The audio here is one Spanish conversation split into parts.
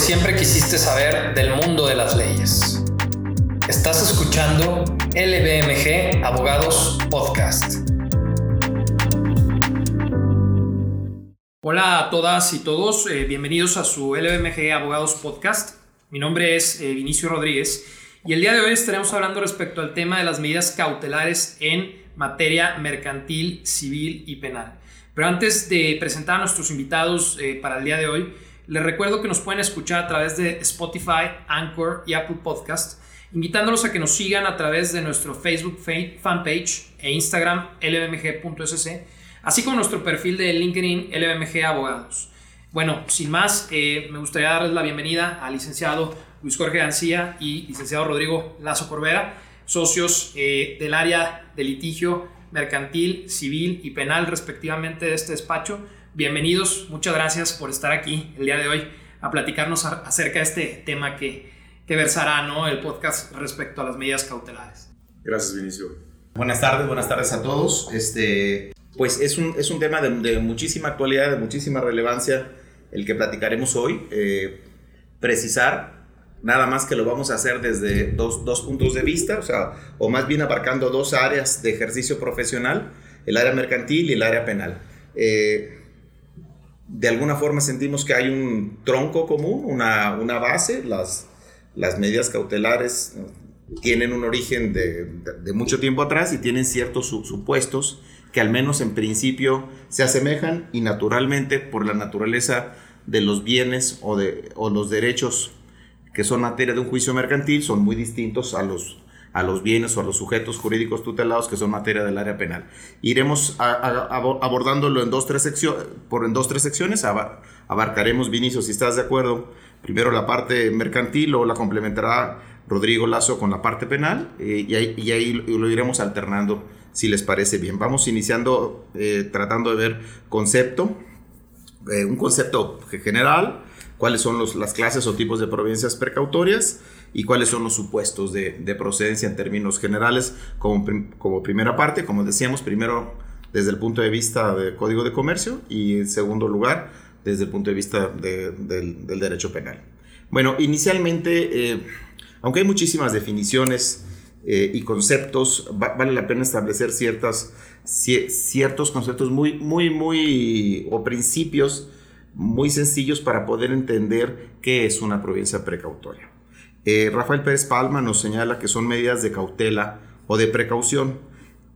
siempre quisiste saber del mundo de las leyes. Estás escuchando LBMG Abogados Podcast. Hola a todas y todos, eh, bienvenidos a su LBMG Abogados Podcast. Mi nombre es eh, Vinicio Rodríguez y el día de hoy estaremos hablando respecto al tema de las medidas cautelares en materia mercantil, civil y penal. Pero antes de presentar a nuestros invitados eh, para el día de hoy, les recuerdo que nos pueden escuchar a través de Spotify, Anchor y Apple Podcast, invitándolos a que nos sigan a través de nuestro Facebook fanpage e Instagram lbmg.sc, así como nuestro perfil de LinkedIn LBMG Abogados. Bueno, sin más, eh, me gustaría darles la bienvenida al licenciado Luis Jorge García y licenciado Rodrigo Lazo Corbera, socios eh, del área de litigio mercantil, civil y penal respectivamente de este despacho. Bienvenidos, muchas gracias por estar aquí el día de hoy a platicarnos acerca de este tema que, que versará ¿no? el podcast respecto a las medidas cautelares. Gracias, Vinicio. Buenas tardes, buenas tardes a todos. Este, pues es un, es un tema de, de muchísima actualidad, de muchísima relevancia el que platicaremos hoy. Eh, precisar nada más que lo vamos a hacer desde dos, dos, puntos de vista, o sea, o más bien abarcando dos áreas de ejercicio profesional, el área mercantil y el área penal. Eh, de alguna forma sentimos que hay un tronco común, una, una base, las, las medidas cautelares tienen un origen de, de, mucho tiempo atrás y tienen ciertos supuestos que al menos en principio se asemejan y naturalmente por la naturaleza de los bienes o, de, o los derechos que son materia de un juicio mercantil son muy distintos a los, a los bienes o a los sujetos jurídicos tutelados que son materia del área penal. Iremos abordándolo en dos, tres secciones, por en dos, tres secciones, abarcaremos, Vinicio, si estás de acuerdo, primero la parte mercantil o la complementará Rodrigo Lazo con la parte penal eh, y, ahí, lo iremos alternando si les parece bien. Vamos iniciando eh, tratando de ver concepto, eh, un concepto general, cuáles son las clases o tipos de providencias precautorias y cuáles son los supuestos de, de procedencia en términos generales como, como, primera parte, como decíamos, primero desde el punto de vista del Código de Comercio y en segundo lugar desde el punto de vista de, del, derecho penal. Bueno, inicialmente, eh, aunque hay muchísimas definiciones eh, y conceptos, va, vale la pena establecer ciertas, ciertos conceptos muy, muy, muy, o principios muy sencillos para poder entender qué es una providencia precautoria. Eh, Rafael Pérez Palma nos señala que son medidas de cautela o de precaución.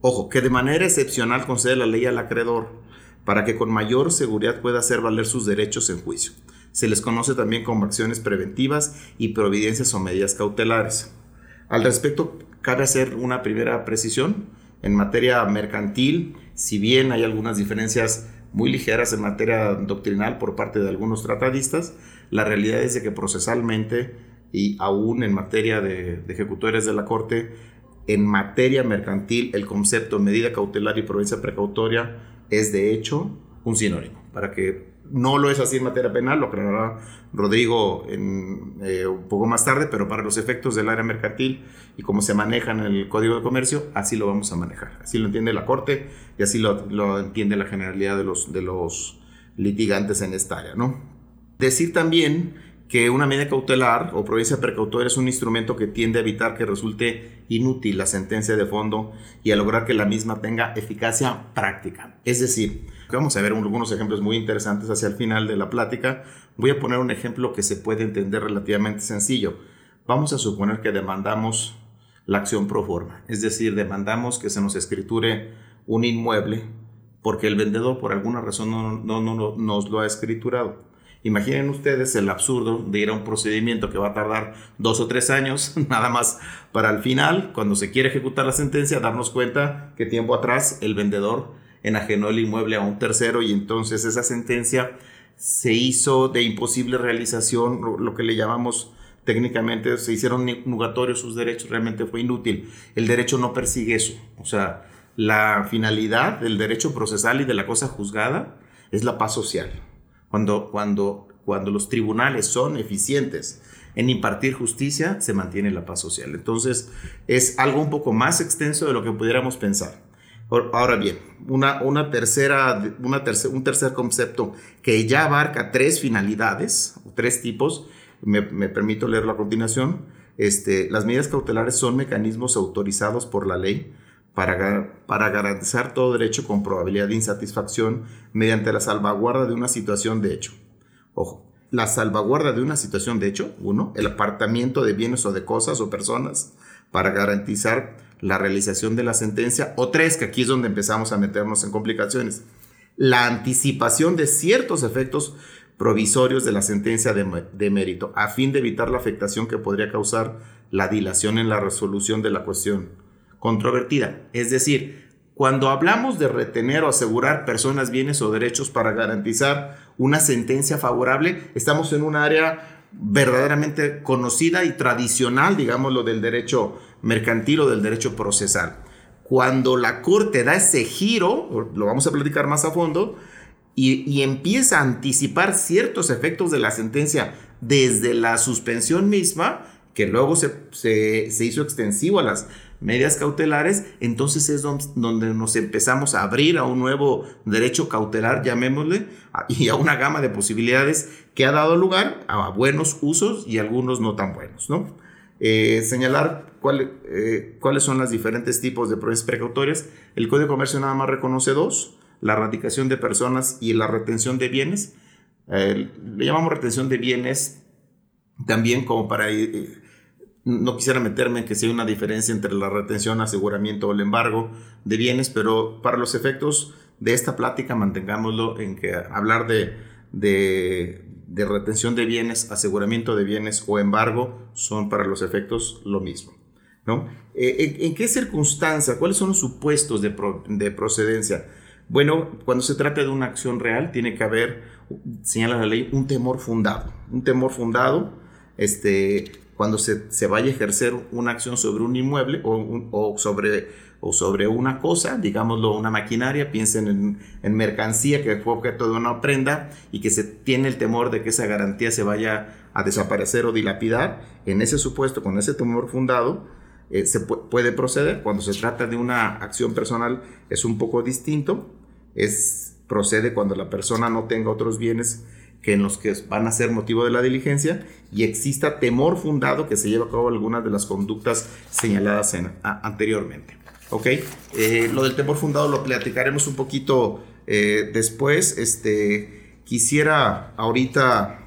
Ojo, que de manera excepcional concede la ley al acreedor para que con mayor seguridad pueda hacer valer sus derechos en juicio. Se les conoce también como acciones preventivas y providencias o medidas cautelares. Al respecto, cabe hacer una primera precisión. En materia mercantil, si bien hay algunas diferencias muy ligeras en materia doctrinal por parte de algunos tratadistas, la realidad es de que procesalmente y aún en materia de, ejecutores de la Corte, en materia mercantil, el concepto medida cautelar y provincia precautoria es de hecho un sinónimo, para que no lo es así en materia penal, lo aclarará Rodrigo eh, un poco más tarde, pero para los efectos del área mercantil y cómo se maneja en el Código de Comercio, así lo vamos a manejar. Así lo entiende la Corte y así lo, lo entiende la generalidad de los, de los litigantes en esta área. ¿no? Decir también que una medida cautelar o provincia precautoria es un instrumento que tiende a evitar que resulte inútil la sentencia de fondo y a lograr que la misma tenga eficacia práctica. Es decir, vamos a ver algunos ejemplos muy interesantes hacia el final de la plática. Voy a poner un ejemplo que se puede entender relativamente sencillo. Vamos a suponer que demandamos la acción pro forma, es decir, demandamos que se nos escriture un inmueble porque el vendedor por alguna razón no, no, no nos lo ha escriturado. Imaginen ustedes el absurdo de ir a un procedimiento que va a tardar dos o tres años, nada más para al final, cuando se quiere ejecutar la sentencia, darnos cuenta que tiempo atrás el vendedor enajenó el inmueble a un tercero y entonces esa sentencia se hizo de imposible realización, lo que le llamamos técnicamente, se hicieron nugatorios sus derechos, realmente fue inútil. El derecho no persigue eso, o sea, la finalidad del derecho procesal y de la cosa juzgada es la paz social. Cuando, cuando, cuando los tribunales son eficientes en impartir justicia, se mantiene la paz social. Entonces, es algo un poco más extenso de lo que pudiéramos pensar. Ahora bien, una, una tercera, una tercer, un tercer concepto que ya abarca tres finalidades, tres tipos, me, permito leerlo a continuación. Este, las medidas cautelares son mecanismos autorizados por la ley para, para garantizar todo derecho con probabilidad de insatisfacción mediante la salvaguarda de una situación de hecho. Ojo, la salvaguarda de una situación de hecho, uno, el apartamiento de bienes o de cosas o personas para garantizar la realización de la sentencia, o tres, que aquí es donde empezamos a meternos en complicaciones, la anticipación de ciertos efectos provisorios de la sentencia de, de, mérito, a fin de evitar la afectación que podría causar la dilación en la resolución de la cuestión controvertida. Es decir, cuando hablamos de retener o asegurar personas, bienes o derechos para garantizar una sentencia favorable, estamos en un área verdaderamente conocida y tradicional, digamos, lo del derecho mercantil o del derecho procesal. Cuando la Corte da ese giro, lo vamos a platicar más a fondo, y, empieza a anticipar ciertos efectos de la sentencia desde la suspensión misma, que luego se, se hizo extensivo a las medidas cautelares, entonces es donde nos empezamos a abrir a un nuevo derecho cautelar, llamémosle, y a una gama de posibilidades que ha dado lugar a buenos usos y algunos no tan buenos, ¿no? Eh, señalar eh, cuáles son los diferentes tipos de pruebas precautorias. El Código de Comercio nada más reconoce dos, la erradicación de personas y la retención de bienes. le llamamos retención de bienes también como para eh, no quisiera meterme en que si hay una diferencia entre la retención, aseguramiento o el embargo de bienes, pero para los efectos de esta plática mantengámoslo en que hablar de, de, retención de bienes, aseguramiento de bienes o embargo son para los efectos lo mismo. ¿no? Eh, ¿en, qué circunstancia? ¿Cuáles son los supuestos de, de procedencia? Bueno, cuando se trata de una acción real, tiene que haber, señala la ley, un temor fundado. Un temor fundado, este, cuando se, se, vaya a ejercer una acción sobre un inmueble o, sobre, o sobre una cosa, digámoslo, una maquinaria, piensen en, en, mercancía que fue objeto de una prenda y que se tiene el temor de que esa garantía se vaya a desaparecer o dilapidar, en ese supuesto, con ese temor fundado, eh, se puede proceder. Cuando se trata de una acción personal es un poco distinto, es, procede cuando la persona no tenga otros bienes que en los que van a ser motivo de la diligencia y exista temor fundado que se lleve a cabo algunas de las conductas señaladas anteriormente. ¿Ok? Eh, lo del temor fundado lo platicaremos un poquito eh, después. Este, quisiera ahorita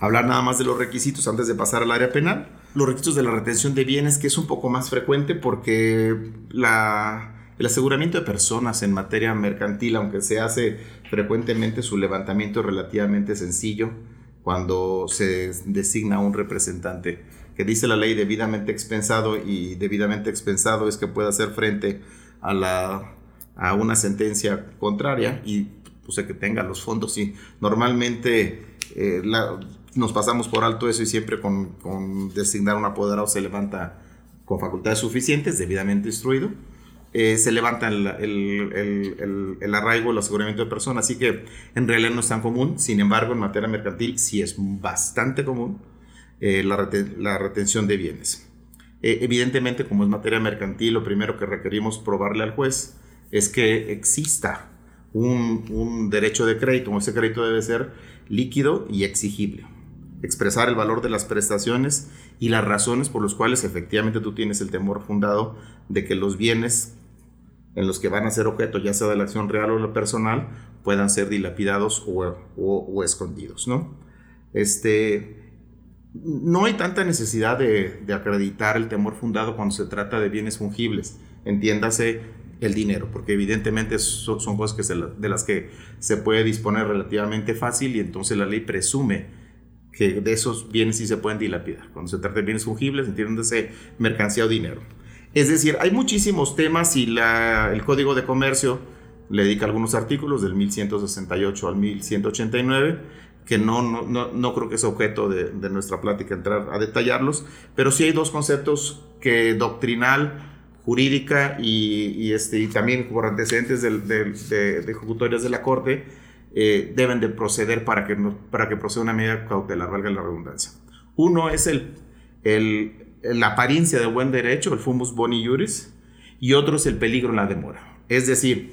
hablar nada más de los requisitos antes de pasar al área penal. Los requisitos de la retención de bienes, que es un poco más frecuente porque la el aseguramiento de personas en materia mercantil, aunque se hace frecuentemente, su levantamiento relativamente sencillo cuando se designa un representante. Que dice la ley debidamente expensado y debidamente expensado es que pueda hacer frente a, la, a una sentencia contraria y pues, que tenga los fondos. Y normalmente eh, nos pasamos por alto eso y siempre con, con designar un apoderado se levanta con facultades suficientes, debidamente instruido eh, se levanta el, el, el, arraigo, el aseguramiento de personas, así que en realidad no es tan común, sin embargo en materia mercantil sí es bastante común eh, la, retención de bienes. Eh, evidentemente como es materia mercantil, lo primero que requerimos probarle al juez es que exista un, un derecho de crédito, ese crédito debe ser líquido y exigible. Expresar el valor de las prestaciones y las razones por las cuales efectivamente tú tienes el temor fundado de que los bienes en los que van a ser objeto, ya sea de la acción real o la personal, puedan ser dilapidados o, escondidos, ¿no? Este, no hay tanta necesidad de, acreditar el temor fundado cuando se trata de bienes fungibles, entiéndase el dinero, porque evidentemente son, cosas que de las que se puede disponer relativamente fácil y entonces la ley presume que de esos bienes sí se pueden dilapidar. Cuando se trata de bienes fungibles, entiéndase mercancía o dinero. Es decir, hay muchísimos temas y la, el Código de Comercio le dedica algunos artículos del 1168 al 1189 que no, no, no, creo que es objeto de, de, nuestra plática entrar a detallarlos, pero sí hay dos conceptos que doctrinal, jurídica y, este, y también por antecedentes de, de, de, ejecutorias de la Corte eh, deben de proceder para que, para que proceda una medida cautelar, valga la redundancia. Uno es el, el la apariencia de buen derecho, el fumus boni juris, y otro es el peligro en la demora. Es decir,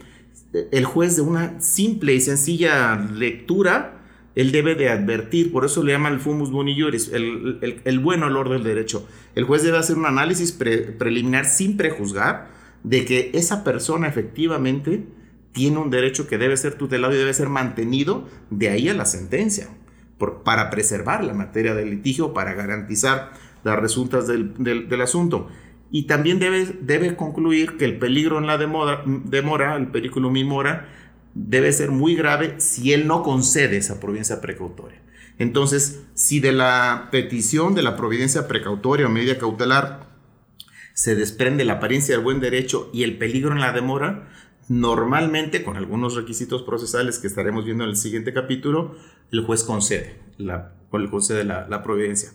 el juez de una simple y sencilla lectura él debe de advertir, por eso le llama el fumus boni juris, el, el, buen olor del derecho. El juez debe hacer un análisis preliminar sin prejuzgar de que esa persona efectivamente tiene un derecho que debe ser tutelado y debe ser mantenido de ahí a la sentencia, para preservar la materia del litigio, para garantizar las resultas del, del, asunto. Y también debe, debe concluir que el peligro en la demora, demora el periculum in mora, debe ser muy grave si él no concede esa providencia precautoria. Entonces, si de la petición de la providencia precautoria o medida cautelar se desprende la apariencia del buen derecho y el peligro en la demora, normalmente, con algunos requisitos procesales que estaremos viendo en el siguiente capítulo, el juez concede la, concede la, la providencia,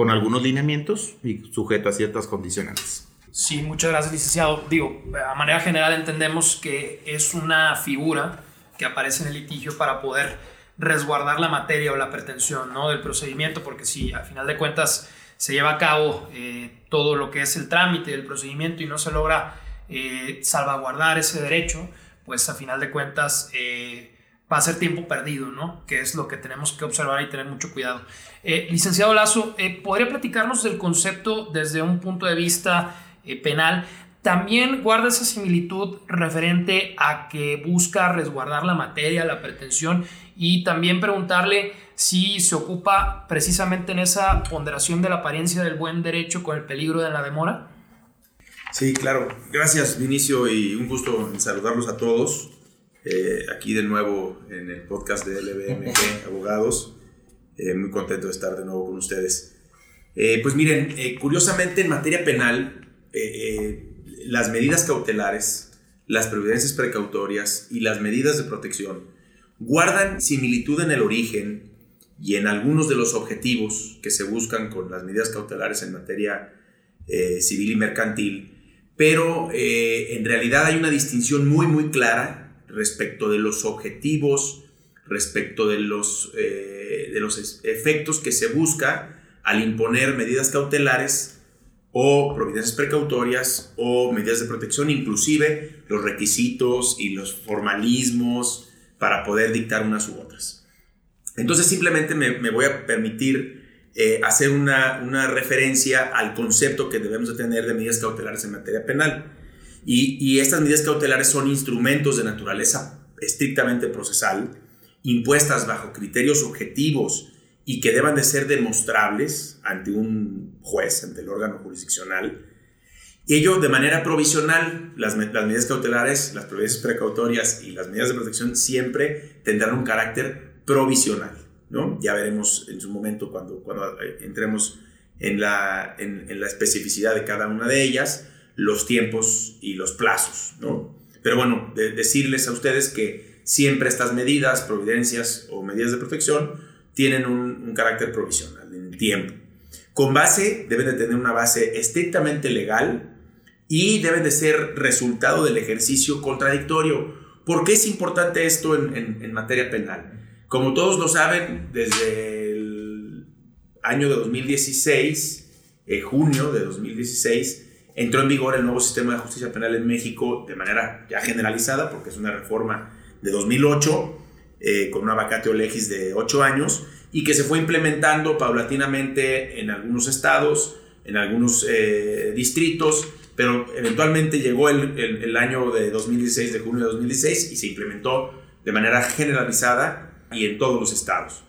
con algunos lineamientos y sujeto a ciertas condicionantes. Sí, muchas gracias, licenciado. Digo, a manera general entendemos que es una figura que aparece en el litigio para poder resguardar la materia o la pretensión ¿no? del procedimiento, porque si a final de cuentas se lleva a cabo eh, todo lo que es el trámite del procedimiento y no se logra eh, salvaguardar ese derecho, pues a final de cuentas eh, va a ser tiempo perdido, ¿no? Que es lo que tenemos que observar y tener mucho cuidado. licenciado Lazo, ¿podría platicarnos del concepto desde un punto de vista eh, penal, también guarda esa similitud referente a que busca resguardar la materia, la pretensión y también preguntarle si se ocupa precisamente en esa ponderación de la apariencia del buen derecho con el peligro de la demora. Sí, claro. Gracias, Vinicio, y un gusto saludarlos a todos. Eh, aquí de nuevo en el podcast de LBMG Abogados. Eh, muy contento de estar de nuevo con ustedes. pues miren, curiosamente en materia penal, eh, eh, las medidas cautelares, las providencias precautorias y las medidas de protección guardan similitud en el origen y en algunos de los objetivos que se buscan con las medidas cautelares en materia eh, civil y mercantil, pero en realidad hay una distinción muy muy clara respecto de los objetivos, respecto de los, de los efectos que se busca al imponer medidas cautelares o providencias precautorias o medidas de protección, inclusive los requisitos y los formalismos para poder dictar unas u otras. Entonces simplemente me, voy a permitir eh, hacer una, una, referencia al concepto que debemos de tener de medidas cautelares en materia penal. Y, estas medidas cautelares son instrumentos de naturaleza estrictamente procesal, impuestas bajo criterios objetivos y que deban de ser demostrables ante un juez, ante el órgano jurisdiccional. Y ello de manera provisional, las, las medidas cautelares, las provisiones precautorias y las medidas de protección siempre tendrán un carácter provisional. ¿no? Ya veremos en su momento cuando, cuando eh, entremos en la, en, la especificidad de cada una de ellas, los tiempos y los plazos. ¿no? Pero bueno, decirles a ustedes que siempre estas medidas, providencias o medidas de protección tienen un, carácter provisional en tiempo. Con base, deben de tener una base estrictamente legal y deben de ser resultado del ejercicio contradictorio. ¿Por qué es importante esto en, materia penal? Como todos lo saben, desde el año de 2016, eh, junio de 2016, entró en vigor el nuevo sistema de justicia penal en México de manera ya generalizada, porque es una reforma de 2008 eh, con una vacatio legis de 8 años y que se fue implementando paulatinamente en algunos estados, en algunos eh, distritos, pero eventualmente llegó el, el, año de 2016, de junio de 2016, y se implementó de manera generalizada y en todos los estados.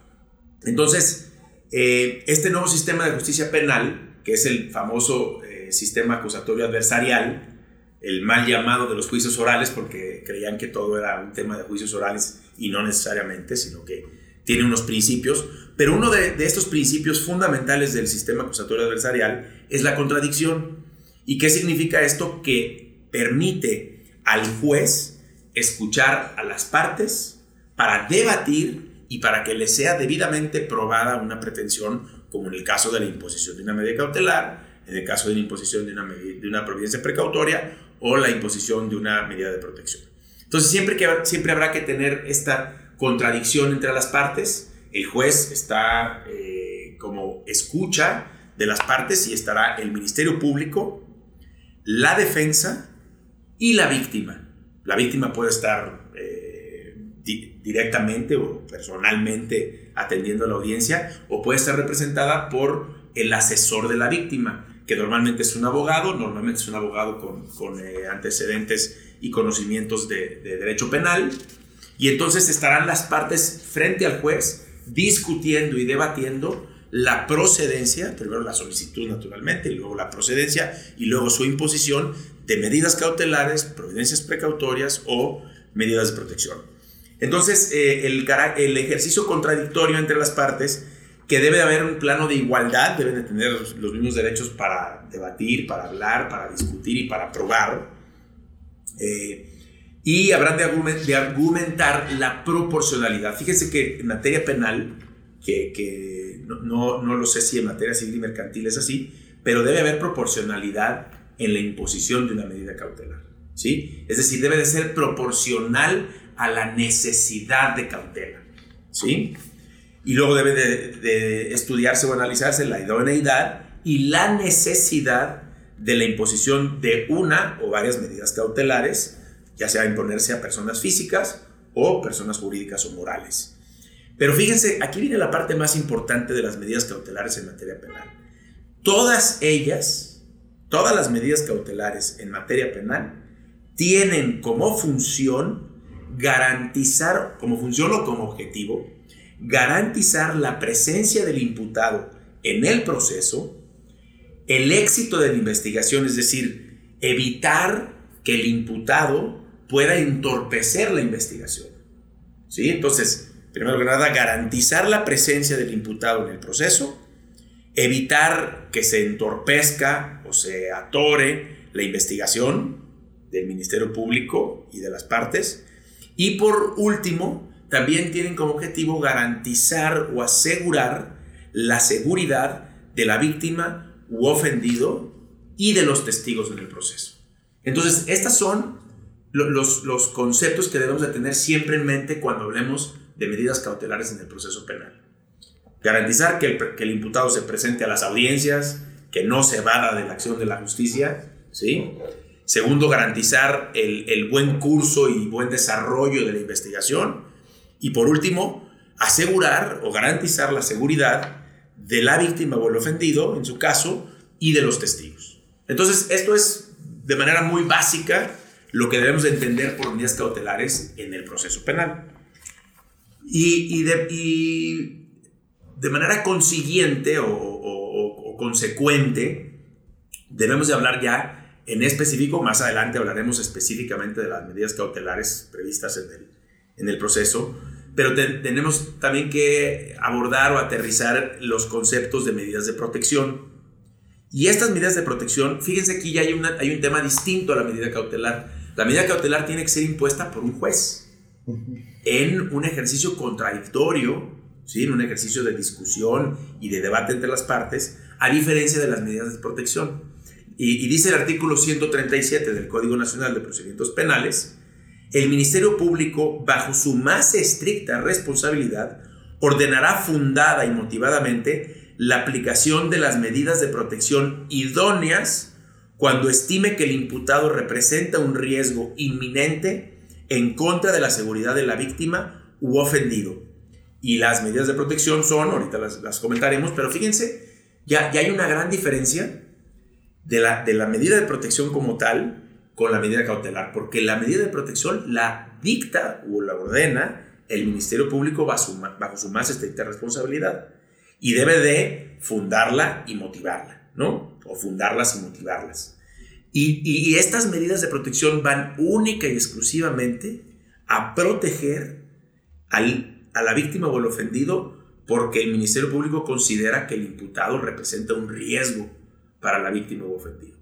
Entonces, eh, este nuevo sistema de justicia penal, que es el famoso sistema acusatorio adversarial, el mal llamado de los juicios orales, porque creían que todo era un tema de juicios orales y no necesariamente, sino que tiene unos principios. Pero uno de, estos principios fundamentales del sistema acusatorio adversarial es la contradicción. ¿Y qué significa esto? Que permite al juez escuchar a las partes para debatir y para que le sea debidamente probada una pretensión, como en el caso de la imposición de una medida cautelar, en el caso de la imposición de una, de una providencia precautoria o la imposición de una medida de protección. Entonces, siempre, que, siempre habrá que tener esta contradicción entre las partes. El juez está eh, como escucha de las partes y estará el Ministerio Público, la defensa y la víctima. La víctima puede estar eh, directamente o personalmente atendiendo a la audiencia, o puede estar representada por el asesor de la víctima, que normalmente es un abogado, normalmente es un abogado con, con eh, antecedentes y conocimientos de, de derecho penal, y entonces estarán las partes frente al juez discutiendo y debatiendo la procedencia, primero la solicitud naturalmente, y luego la procedencia, y luego su imposición de medidas cautelares, providencias precautorias o medidas de protección. Entonces, eh, el, el ejercicio contradictorio entre las partes, que debe de haber un plano de igualdad, deben de tener los mismos derechos para debatir, para hablar, para discutir y para probar. Eh, y habrán de, argumentar la proporcionalidad. Fíjense que en materia penal, que, que no, no, lo sé si en materia civil y mercantil es así, pero debe haber proporcionalidad en la imposición de una medida cautelar. ¿sí? Es decir, debe de ser proporcional a la necesidad de cautela. ¿sí? Y luego debe de, de estudiarse o analizarse la idoneidad y la necesidad de la imposición de una o varias medidas cautelares ya sea imponerse a personas físicas o personas jurídicas o morales. Pero fíjense, aquí viene la parte más importante de las medidas cautelares en materia penal. Todas ellas, todas las medidas cautelares en materia penal, tienen como función garantizar, como función o como objetivo, garantizar la presencia del imputado en el proceso, el éxito de la investigación, es decir, evitar que el imputado pueda entorpecer la investigación. ¿Sí? Entonces, primero que nada, garantizar la presencia del imputado en el proceso, evitar que se entorpezca o se atore la investigación del Ministerio Público y de las partes. Y por último, también tienen como objetivo garantizar o asegurar la seguridad de la víctima u ofendido y de los testigos en el proceso. Entonces, estas son los, los conceptos que debemos de tener siempre en mente cuando hablemos de medidas cautelares en el proceso penal. Garantizar que el, que el imputado se presente a las audiencias, que no se vada de la acción de la justicia, ¿sí? Segundo, garantizar el, el, buen curso y buen desarrollo de la investigación. Y por último, asegurar o garantizar la seguridad de la víctima o el ofendido, en su caso, y de los testigos. Entonces, esto es de manera muy básica lo que debemos de entender por medidas cautelares en el proceso penal. Y, de, de, manera consiguiente o, consecuente, debemos de hablar ya en específico, más adelante hablaremos específicamente de las medidas cautelares previstas en el, en el proceso, pero tenemos también que abordar o aterrizar los conceptos de medidas de protección. Y estas medidas de protección, fíjense aquí ya hay, una, hay un tema distinto a la medida cautelar la medida cautelar tiene que ser impuesta por un juez en un ejercicio contradictorio, ¿sí? en un ejercicio de discusión y de debate entre las partes, a diferencia de las medidas de protección. Y, y dice el artículo 137 del Código Nacional de Procedimientos Penales, el Ministerio Público, bajo su más estricta responsabilidad, ordenará fundada y motivadamente la aplicación de las medidas de protección idóneas cuando estime que el imputado representa un riesgo inminente en contra de la seguridad de la víctima u ofendido. Y las medidas de protección son, ahorita las, comentaremos, pero fíjense, ya, ya hay una gran diferencia de la, de la medida de protección como tal con la medida cautelar, porque la medida de protección la dicta o la ordena el Ministerio Público bajo su, más estricta responsabilidad y debe de fundarla y motivarla. ¿no? O fundarlas y motivarlas. Y, estas medidas de protección van única y exclusivamente a proteger a la víctima o al ofendido porque el Ministerio Público considera que el imputado representa un riesgo para la víctima o ofendido.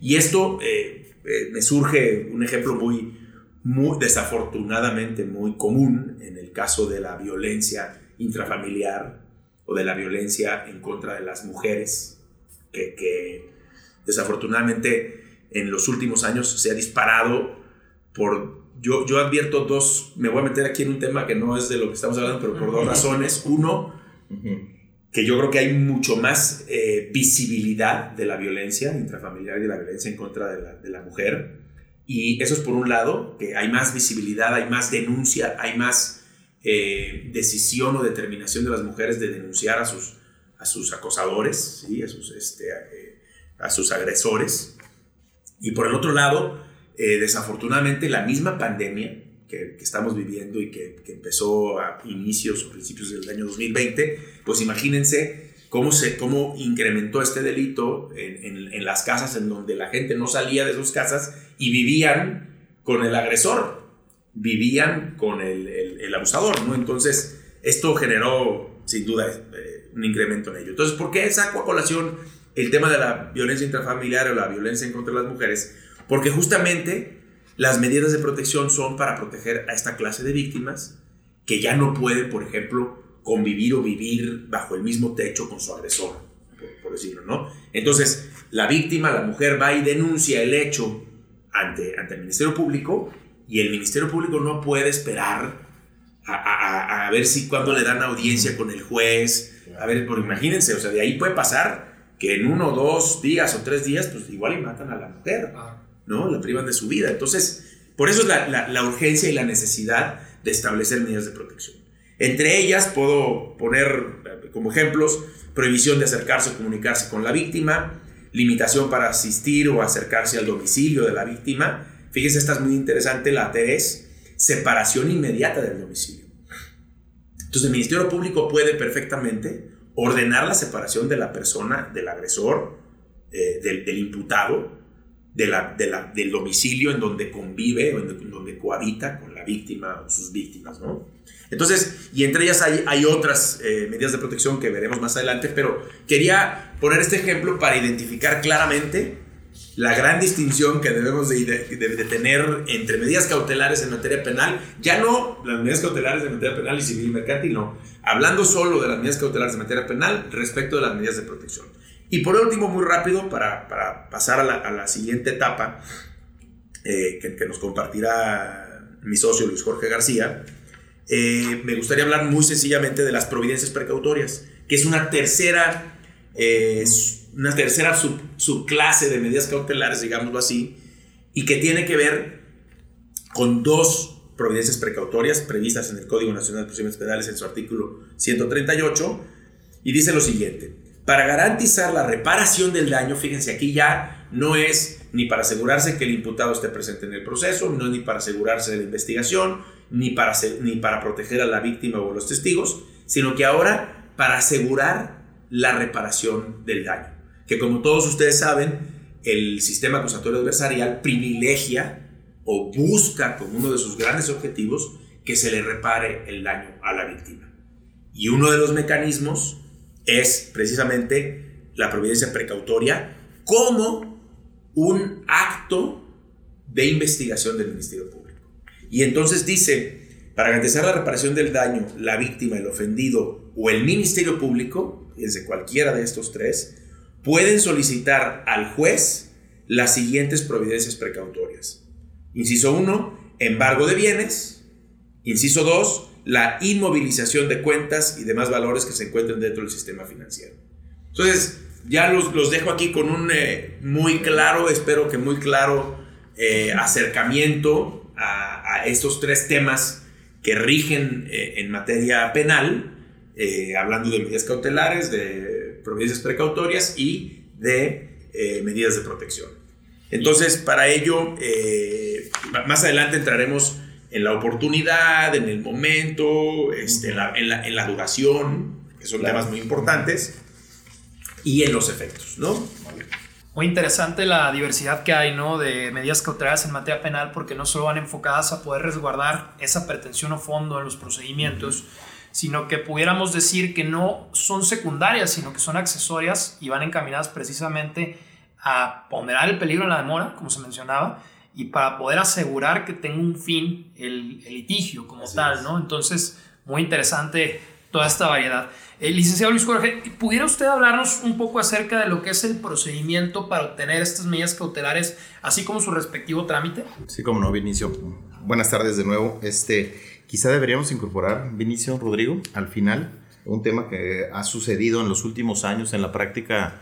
Y esto eh, eh, me surge un ejemplo muy, muy desafortunadamente muy común en el caso de la violencia intrafamiliar o de la violencia en contra de las mujeres que, desafortunadamente en los últimos años se ha disparado por... Yo, yo advierto dos, me voy a meter aquí en un tema que no es de lo que estamos hablando, pero por dos razones. Uno, que yo creo que hay mucho más eh, visibilidad de la violencia intrafamiliar y de la violencia en contra de la, mujer. Y eso es por un lado, que hay más visibilidad, hay más denuncia, hay más eh, decisión o determinación de las mujeres de denunciar a sus, a sus acosadores, ¿sí? a, sus, este, eh, a sus agresores. Y por el otro lado, eh, desafortunadamente la misma pandemia que, estamos viviendo y que, que, empezó a inicios o principios del año 2020, pues imagínense cómo, se, cómo incrementó este delito en, en, las casas en donde la gente no salía de sus casas y vivían con el agresor, vivían con el, el, abusador, ¿no? Entonces, esto generó sin duda eh, un incremento en ello. Entonces, ¿por qué saco a colación el tema de la violencia intrafamiliar o la violencia en contra de las mujeres? Porque justamente las medidas de protección son para proteger a esta clase de víctimas que ya no pueden, por ejemplo, convivir o vivir bajo el mismo techo con su agresor, por, decirlo, ¿no? Entonces, la víctima, la mujer, va y denuncia el hecho ante, ante el Ministerio Público y el Ministerio Público no puede esperar a, a, ver si cuando le dan audiencia con el juez, a ver, por imagínense, o sea, de ahí puede pasar que en uno, dos días o tres días, pues igual y matan a la mujer. ¿No? La privan de su vida. Entonces, por eso es la, urgencia y la necesidad de establecer medidas de protección. Entre ellas puedo poner eh, como ejemplos prohibición de acercarse o comunicarse con la víctima, limitación para asistir o acercarse al domicilio de la víctima. Fíjense, esta es muy interesante, la T3, separación inmediata del domicilio. Entonces el Ministerio Público puede perfectamente ordenar la separación de la persona, del agresor, eh, del imputado, de la, del domicilio en donde convive o en donde cohabita con la víctima o sus víctimas, ¿no? Entonces, y entre ellas hay, hay otras eh, medidas de protección que veremos más adelante, pero quería poner este ejemplo para identificar claramente la gran distinción que debemos de, de, tener entre medidas cautelares en materia penal, ya no las medidas cautelares en materia penal y civil mercantil, no, hablando solo de las medidas cautelares en materia penal respecto de las medidas de protección. Y por último, muy rápido, para, para pasar a la, a la, siguiente etapa eh, que, que, nos compartirá mi socio Luis Jorge García, eh, me gustaría hablar muy sencillamente de las providencias precautorias, que es una tercera, eh, una tercera sub, subclase de medidas cautelares, digámoslo así, y que tiene que ver con dos providencias precautorias previstas en el Código Nacional de Procedimientos Penales en su artículo 138, y dice lo siguiente para garantizar la reparación del daño, fíjense, aquí ya no es ni para asegurarse que el imputado esté presente en el proceso, no es ni para asegurarse de la investigación, ni para, ni para proteger a la víctima o a los testigos, sino que ahora para asegurar la reparación del daño. Que como todos ustedes saben, el sistema acusatorio adversarial privilegia o busca como uno de sus grandes objetivos que se le repare el daño a la víctima. Y uno de los mecanismos es precisamente la providencia precautoria como un acto de investigación del Ministerio Público. Y entonces dice, para garantizar la reparación del daño, la víctima, el ofendido o el Ministerio Público, desde cualquiera de estos tres, pueden solicitar al juez las siguientes providencias precautorias. Inciso 1, embargo de bienes. Inciso 2, la inmovilización de cuentas y demás valores que se encuentren dentro del sistema financiero. Entonces, ya los, los dejo aquí con un eh, muy claro, espero que muy claro eh, acercamiento a, estos tres temas que rigen eh, en materia penal, hablando de medidas cautelares, de providencias precautorias y de medidas de protección. Entonces, para ello, más adelante entraremos en la oportunidad, en el momento, este, en, la, en, la, duración, que son temas muy importantes, y en los efectos, ¿no? Muy interesante la diversidad que hay, ¿no? De medidas cautelares en materia penal, porque no solo van enfocadas a poder resguardar esa pretensión o fondo en los procedimientos, sino que pudiéramos decir que no son secundarias, sino que son accesorias y van encaminadas precisamente a ponderar el peligro en la demora, como se mencionaba, y para poder asegurar que tenga un fin el, litigio como tal, ¿no? Entonces, muy interesante toda esta variedad. El eh, licenciado Luis Jorge, ¿pudiera usted hablarnos un poco acerca de lo que es el procedimiento para obtener estas medidas cautelares, así como su respectivo trámite? Sí, como no, Vinicio. Buenas tardes de nuevo. Este, quizá deberíamos incorporar, Vinicio, Rodrigo, al final, un tema que ha sucedido en los últimos años en la práctica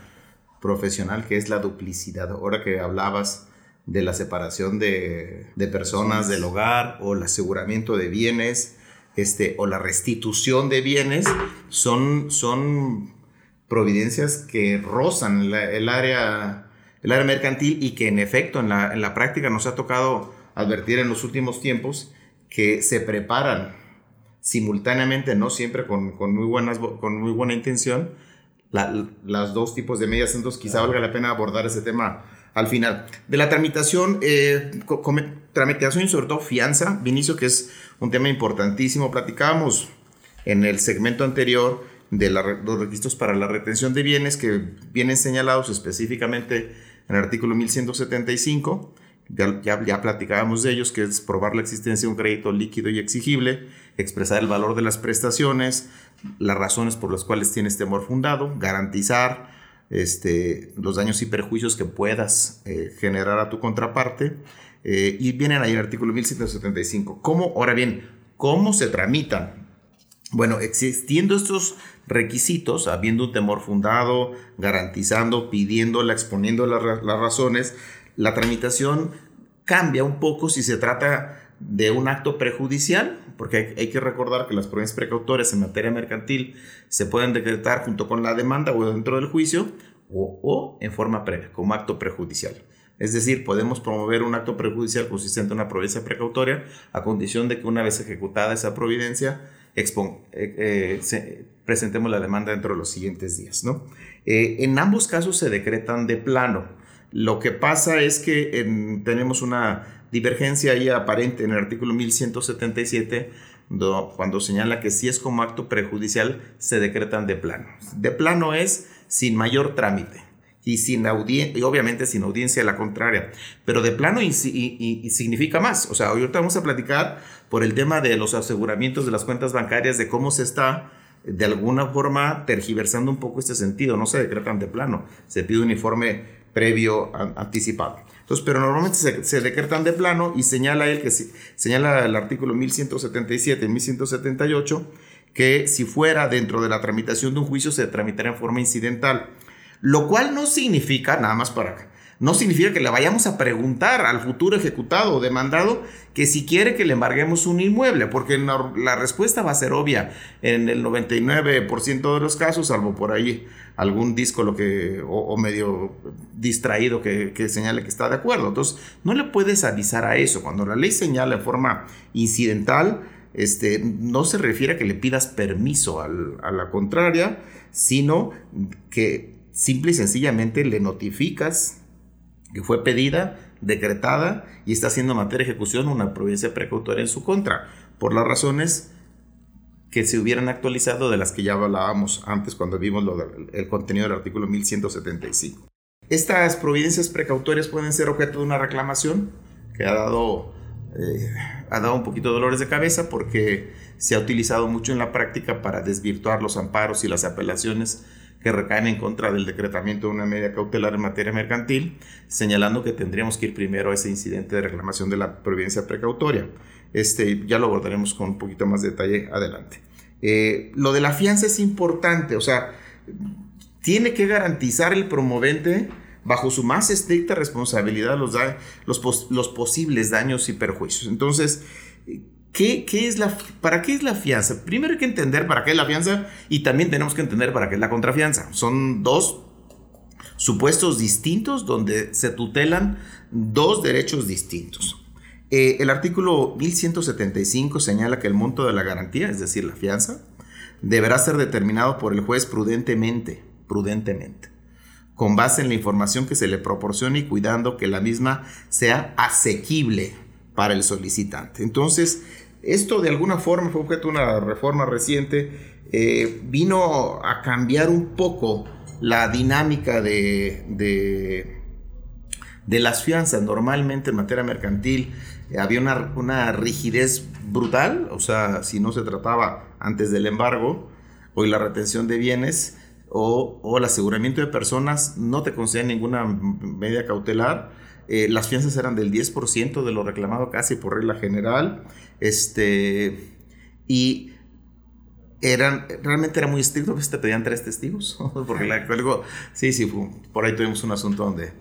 profesional, que es la duplicidad. Ahora que hablabas de la separación de, personas del hogar o el aseguramiento de bienes este, o la restitución de bienes son, son providencias que rozan el, área, el área mercantil y que en efecto en la, en la práctica nos ha tocado advertir en los últimos tiempos que se preparan simultáneamente, no siempre con, con muy, buenas, con muy buena intención, las dos tipos de medidas. Entonces quizá valga la pena abordar ese tema al final. De la tramitación, eh, tramitación y sobre todo fianza, Vinicio, que es un tema importantísimo. Platicábamos en el segmento anterior de los registros para la retención de bienes que vienen señalados específicamente en el artículo 1175. Ya, ya, ya, platicábamos de ellos, que es probar la existencia de un crédito líquido y exigible, expresar el valor de las prestaciones, las razones por las cuales tienes temor fundado, garantizar este, los daños y perjuicios que puedas eh, generar a tu contraparte. Eh, y vienen ahí el artículo 1175. ¿Cómo, ahora bien, cómo se tramitan? Bueno, existiendo estos requisitos, habiendo un temor fundado, garantizando, pidiéndola, exponiendo las razones, la tramitación cambia un poco si se trata de un acto prejudicial, porque hay, que recordar que las provincias precautorias en materia mercantil se pueden decretar junto con la demanda o dentro del juicio o, en forma previa, como acto prejudicial. Es decir, podemos promover un acto prejudicial consistente en una providencia precautoria a condición de que una vez ejecutada esa providencia, eh, eh, presentemos la demanda dentro de los siguientes días. ¿no? Eh, en ambos casos se decretan de plano. Lo que pasa es que tenemos una divergencia ahí aparente en el artículo 1177, cuando señala que si es como acto prejudicial, se decretan de plano. De plano es sin mayor trámite y, sin y obviamente sin audiencia la contraria. Pero de plano y, significa más. O sea, ahorita vamos a platicar por el tema de los aseguramientos de las cuentas bancarias, de cómo se está de alguna forma tergiversando un poco este sentido. No se decretan de plano, se pide un informe previo anticipado. Entonces, pero normalmente se, decretan de plano y señala él que señala el artículo 1177 y 1178 que si fuera dentro de la tramitación de un juicio se tramitaría en forma incidental, lo cual no significa, nada más para no significa que le vayamos a preguntar al futuro ejecutado o demandado que si quiere que le embarguemos un inmueble, porque la, respuesta va a ser obvia en el 99% de los casos, salvo por ahí algún disco lo que, o, medio distraído que, señale que está de acuerdo. Entonces, no le puedes avisar a eso. Cuando la ley señala de forma incidental, este, no se refiere a que le pidas permiso a la contraria, sino que simple y sencillamente le notificas que fue pedida, decretada y está haciendo materia de ejecución una providencia precautoria en su contra, por las razones que se hubieran actualizado de las que ya hablábamos antes cuando vimos el contenido del artículo 1175. Estas providencias precautorias pueden ser objeto de una reclamación que ha dado, eh, ha dado un poquito de dolores de cabeza porque se ha utilizado mucho en la práctica para desvirtuar los amparos y las apelaciones que recaen en contra del decretamiento de una medida cautelar en materia mercantil, señalando que tendríamos que ir primero a ese incidente de reclamación de la providencia precautoria. Este, ya lo abordaremos con un poquito más de detalle adelante. Eh, lo de la fianza es importante, o sea, tiene que garantizar el promovente bajo su más estricta responsabilidad los, los, los posibles daños y perjuicios. Entonces, ¿Qué, es la, ¿Para qué es la fianza? Primero hay que entender para qué es la fianza y también tenemos que entender para qué es la contrafianza. Son dos supuestos distintos donde se tutelan dos derechos distintos. Eh, el artículo 1175 señala que el monto de la garantía, es decir, la fianza, deberá ser determinado por el juez prudentemente, prudentemente, con base en la información que se le proporcione y cuidando que la misma sea asequible para el solicitante. Entonces, esto de alguna forma fue objeto de una reforma reciente, eh, vino a cambiar un poco la dinámica de, de, las fianzas. Normalmente en materia mercantil eh, había una, una, rigidez brutal, o sea, si no se trataba antes del embargo, hoy la retención de bienes o, o el aseguramiento de personas no te concedían ninguna medida cautelar eh, las fianzas eran del 10% de lo reclamado casi por regla general. Este, y eran, realmente era muy estricto, que te pedían tres testigos, porque la, luego, sí, sí, por ahí tuvimos un asunto donde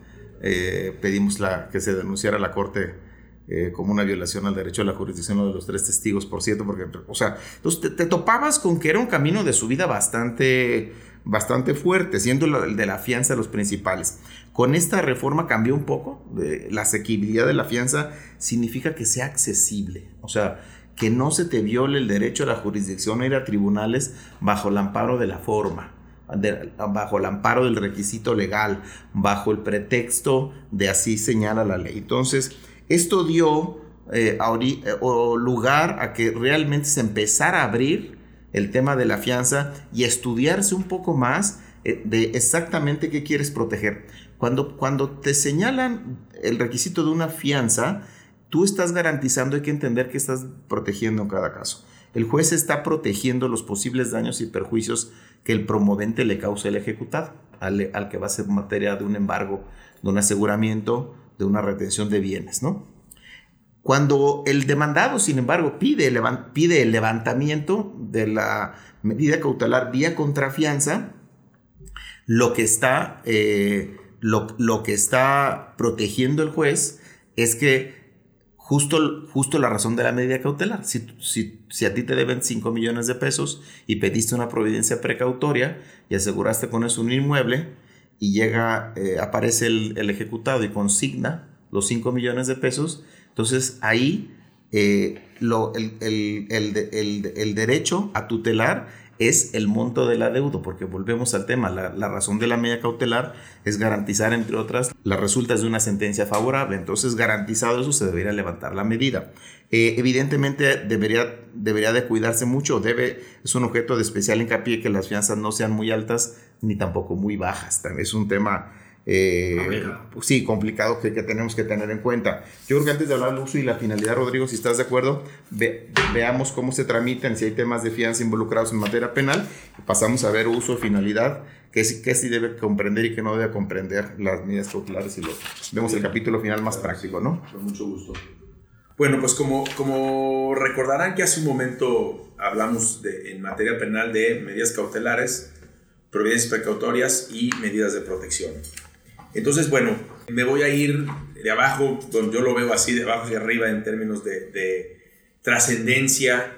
eh, pedimos la, que se denunciara a la Corte eh, como una violación al derecho a la jurisdicción de los tres testigos, por cierto, porque, o sea, entonces te, topabas con que era un camino de subida bastante, bastante fuerte, siendo el de la fianza los principales. Con esta reforma cambió un poco, la asequibilidad de la fianza significa que sea accesible, o sea, que no se te viole el derecho a la jurisdicción a ir a tribunales bajo el amparo de la forma. bajo el amparo del requisito legal, bajo el pretexto de así señala la ley. Entonces, esto dio eh, eh, lugar a que realmente se empezara a abrir el tema de la fianza y estudiarse un poco más eh, de exactamente qué quieres proteger. Cuando, cuando te señalan el requisito de una fianza, tú estás garantizando, hay que entender que estás protegiendo en cada caso. El juez está protegiendo los posibles daños y perjuicios que el promovente le cause al ejecutado, al, al que va a ser materia de un embargo, de un aseguramiento de una retención de bienes, ¿no? Cuando el demandado, sin embargo, pide, pide el levantamiento de la medida cautelar vía contrafianza, lo que está, eh, lo, que está protegiendo el juez es que justo, justo la razón de la medida cautelar, si, si, a ti te deben 5 millones de pesos y pediste una providencia precautoria y aseguraste con eso un inmueble, y llega, eh, aparece el, ejecutado y consigna los 5 millones de pesos, entonces ahí eh, lo, el, el, derecho a tutelar es el monto del adeudo, porque volvemos al tema, la, razón de la medida cautelar es garantizar, entre otras, las resultas de una sentencia favorable, entonces garantizado eso se debería levantar la medida. Eh, evidentemente debería, debería de cuidarse mucho, debe, es un objeto de especial hincapié que las fianzas no sean muy altas ni tampoco muy bajas, también es un tema eh, pues sí, complicado que, tenemos que tener en cuenta. Yo creo que antes de hablar del uso y la finalidad, Rodrigo, si estás de acuerdo, veamos cómo se tramitan, si hay temas de fianza involucrados en materia penal, pasamos a ver uso, finalidad, qué sí, debe comprender y qué no debe comprender las medidas cautelares y lo vemos el capítulo final más práctico, ¿no? Con mucho gusto. Bueno, pues como, como recordarán que hace un momento hablamos de, en materia penal de medidas cautelares, providencias precautorias y medidas de protección. Entonces, bueno, me voy a ir de abajo, donde yo lo veo así, de abajo hacia arriba en términos de, trascendencia,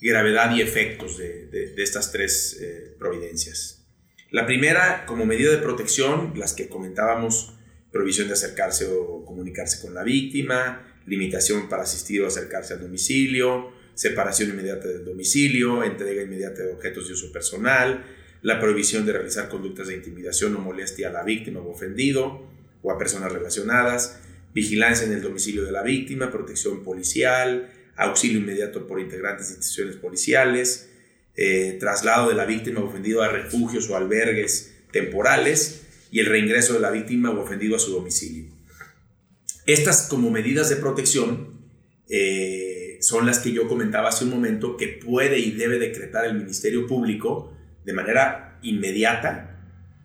gravedad y efectos de, estas tres eh, providencias. La primera, como medida de protección, las que comentábamos, prohibición de acercarse o comunicarse con la víctima, limitación para asistir o acercarse al domicilio, separación inmediata del domicilio, entrega inmediata de objetos de uso personal, la prohibición de realizar conductas de intimidación o molestia a la víctima o ofendido o a personas relacionadas, vigilancia en el domicilio de la víctima, protección policial, auxilio inmediato por integrantes de instituciones policiales, eh, traslado de la víctima o ofendido a refugios o albergues temporales y el reingreso de la víctima o ofendido a su domicilio. Estas como medidas de protección eh, son las que yo comentaba hace un momento que puede y debe decretar el Ministerio Público de manera inmediata,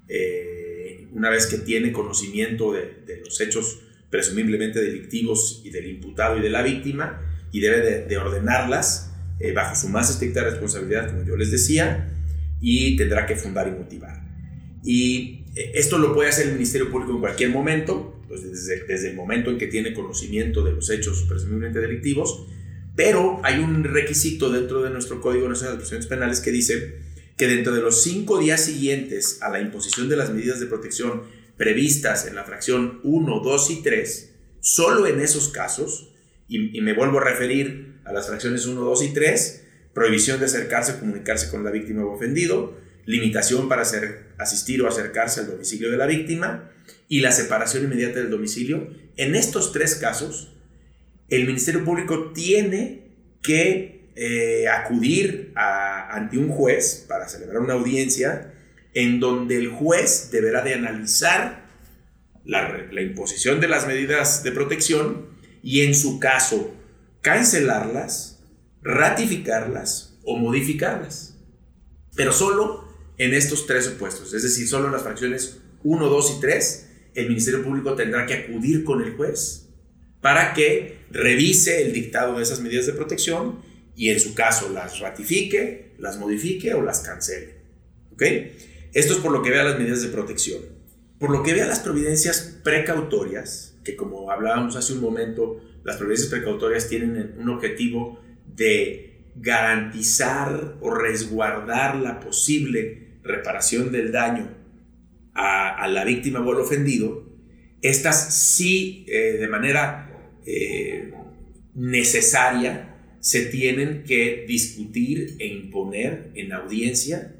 eh, una vez que tiene conocimiento de, los hechos presumiblemente delictivos y del imputado y de la víctima, y debe de, ordenarlas eh, bajo su más estricta responsabilidad, como yo les decía, y tendrá que fundar y motivar. Y eh, esto lo puede hacer el Ministerio Público en cualquier momento, pues desde, el momento en que tiene conocimiento de los hechos presumiblemente delictivos, pero hay un requisito dentro de nuestro Código Nacional de Procedimientos Penales que dice que dentro de los cinco días siguientes a la imposición de las medidas de protección previstas en la fracción 1, 2 y 3, solo en esos casos, y, me vuelvo a referir a las fracciones 1, 2 y 3, prohibición de acercarse o comunicarse con la víctima o ofendido, limitación para hacer, asistir o acercarse al domicilio de la víctima y la separación inmediata del domicilio, en estos tres casos, el Ministerio Público tiene que eh, acudir ante un juez para celebrar una audiencia en donde el juez deberá de analizar la, la imposición de las medidas de protección y en su caso cancelarlas, ratificarlas o modificarlas. Pero solo en estos tres supuestos, es decir, solo en las fracciones 1, 2 y 3, el Ministerio Público tendrá que acudir con el juez para que revise el dictado de esas medidas de protección y en su caso las ratifique, las modifique o las cancele. ¿Ok? Esto es por lo que vea las medidas de protección. por lo que ve a las providencias precautorias, que como hablábamos hace un momento, las providencias precautorias tienen un objetivo de garantizar o resguardar la posible reparación del daño a, la víctima o al ofendido, estas sí eh, de manera eh, necesaria se tienen que discutir e imponer en audiencia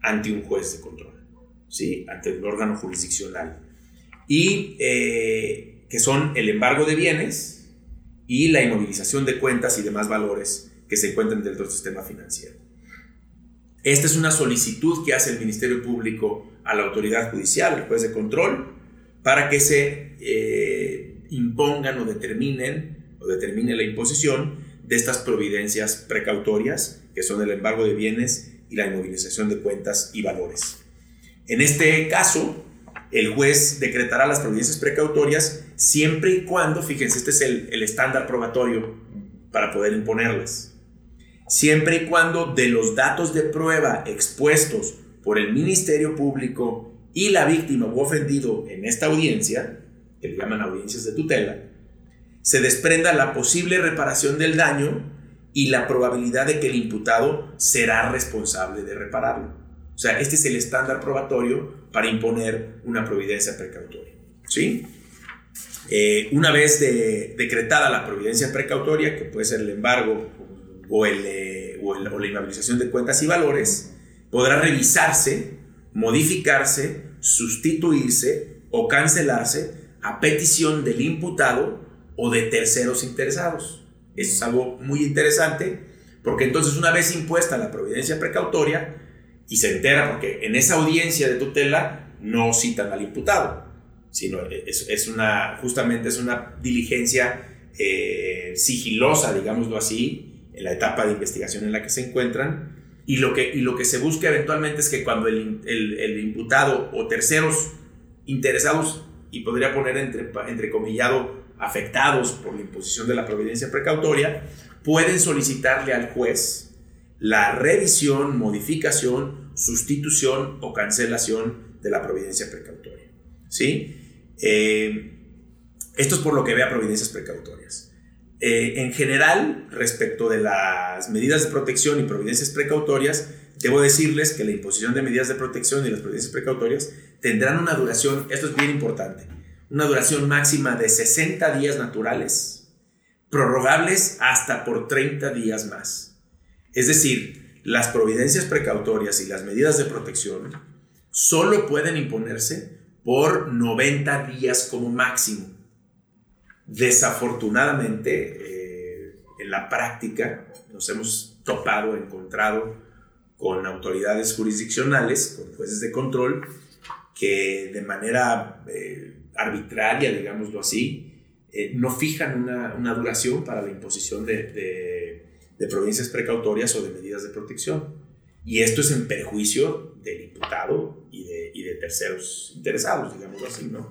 ante un juez de control. ¿sí? ante el órgano jurisdiccional, y eh, que son el embargo de bienes y la inmovilización de cuentas y demás valores que se encuentran dentro del sistema financiero. Esta es una solicitud que hace el Ministerio Público a la autoridad judicial, al juez de control, para que se eh, impongan o determinen o determine la imposición de estas providencias precautorias, que son el embargo de bienes y la inmovilización de cuentas y valores. En este caso, el juez decretará las providencias precautorias siempre y cuando, fíjense, este es el, estándar probatorio para poder imponerlas, siempre y cuando de los datos de prueba expuestos por el Ministerio Público y la víctima o ofendido en esta audiencia, que le llaman audiencias de tutela, se desprenda la posible reparación del daño y la probabilidad de que el imputado será responsable de repararlo. O sea, este es el estándar probatorio para imponer una providencia precautoria. ¿sí? Eh, una vez decretada la providencia precautoria, que puede ser el embargo o, eh, la inhabilitación de cuentas y valores, podrá revisarse, modificarse, sustituirse o cancelarse a petición del imputado o de terceros interesados. Eso es algo muy interesante porque entonces una vez impuesta la providencia precautoria, y se entera porque en esa audiencia de tutela no citan al imputado, sino es, es una, justamente es una diligencia eh, sigilosa, digámoslo así, en la etapa de investigación en la que se encuentran. Y lo que, y lo que se busca eventualmente es que cuando el, el, imputado o terceros interesados, y podría poner entre, entre afectados por la imposición de la providencia precautoria, pueden solicitarle al juez la revisión, modificación, sustitución o cancelación de la providencia precautoria. ¿Sí? Eh, esto es por lo que vea providencias precautorias. Eh, en general, respecto de las medidas de protección y providencias precautorias, debo decirles que la imposición de medidas de protección y las providencias precautorias tendrán una duración, esto es bien importante, una duración máxima de 60 días naturales, prorrogables hasta por 30 días más. Es decir, las providencias precautorias y las medidas de protección solo pueden imponerse por 90 días como máximo. Desafortunadamente, eh, en la práctica nos hemos topado, encontrado con autoridades jurisdiccionales, con jueces de control, que de manera eh, arbitraria, digámoslo así, eh, no fijan una, duración para la imposición de provincias precautorias o de medidas de protección. Y esto es en perjuicio del imputado y de, y de terceros interesados, digámoslo así, ¿no?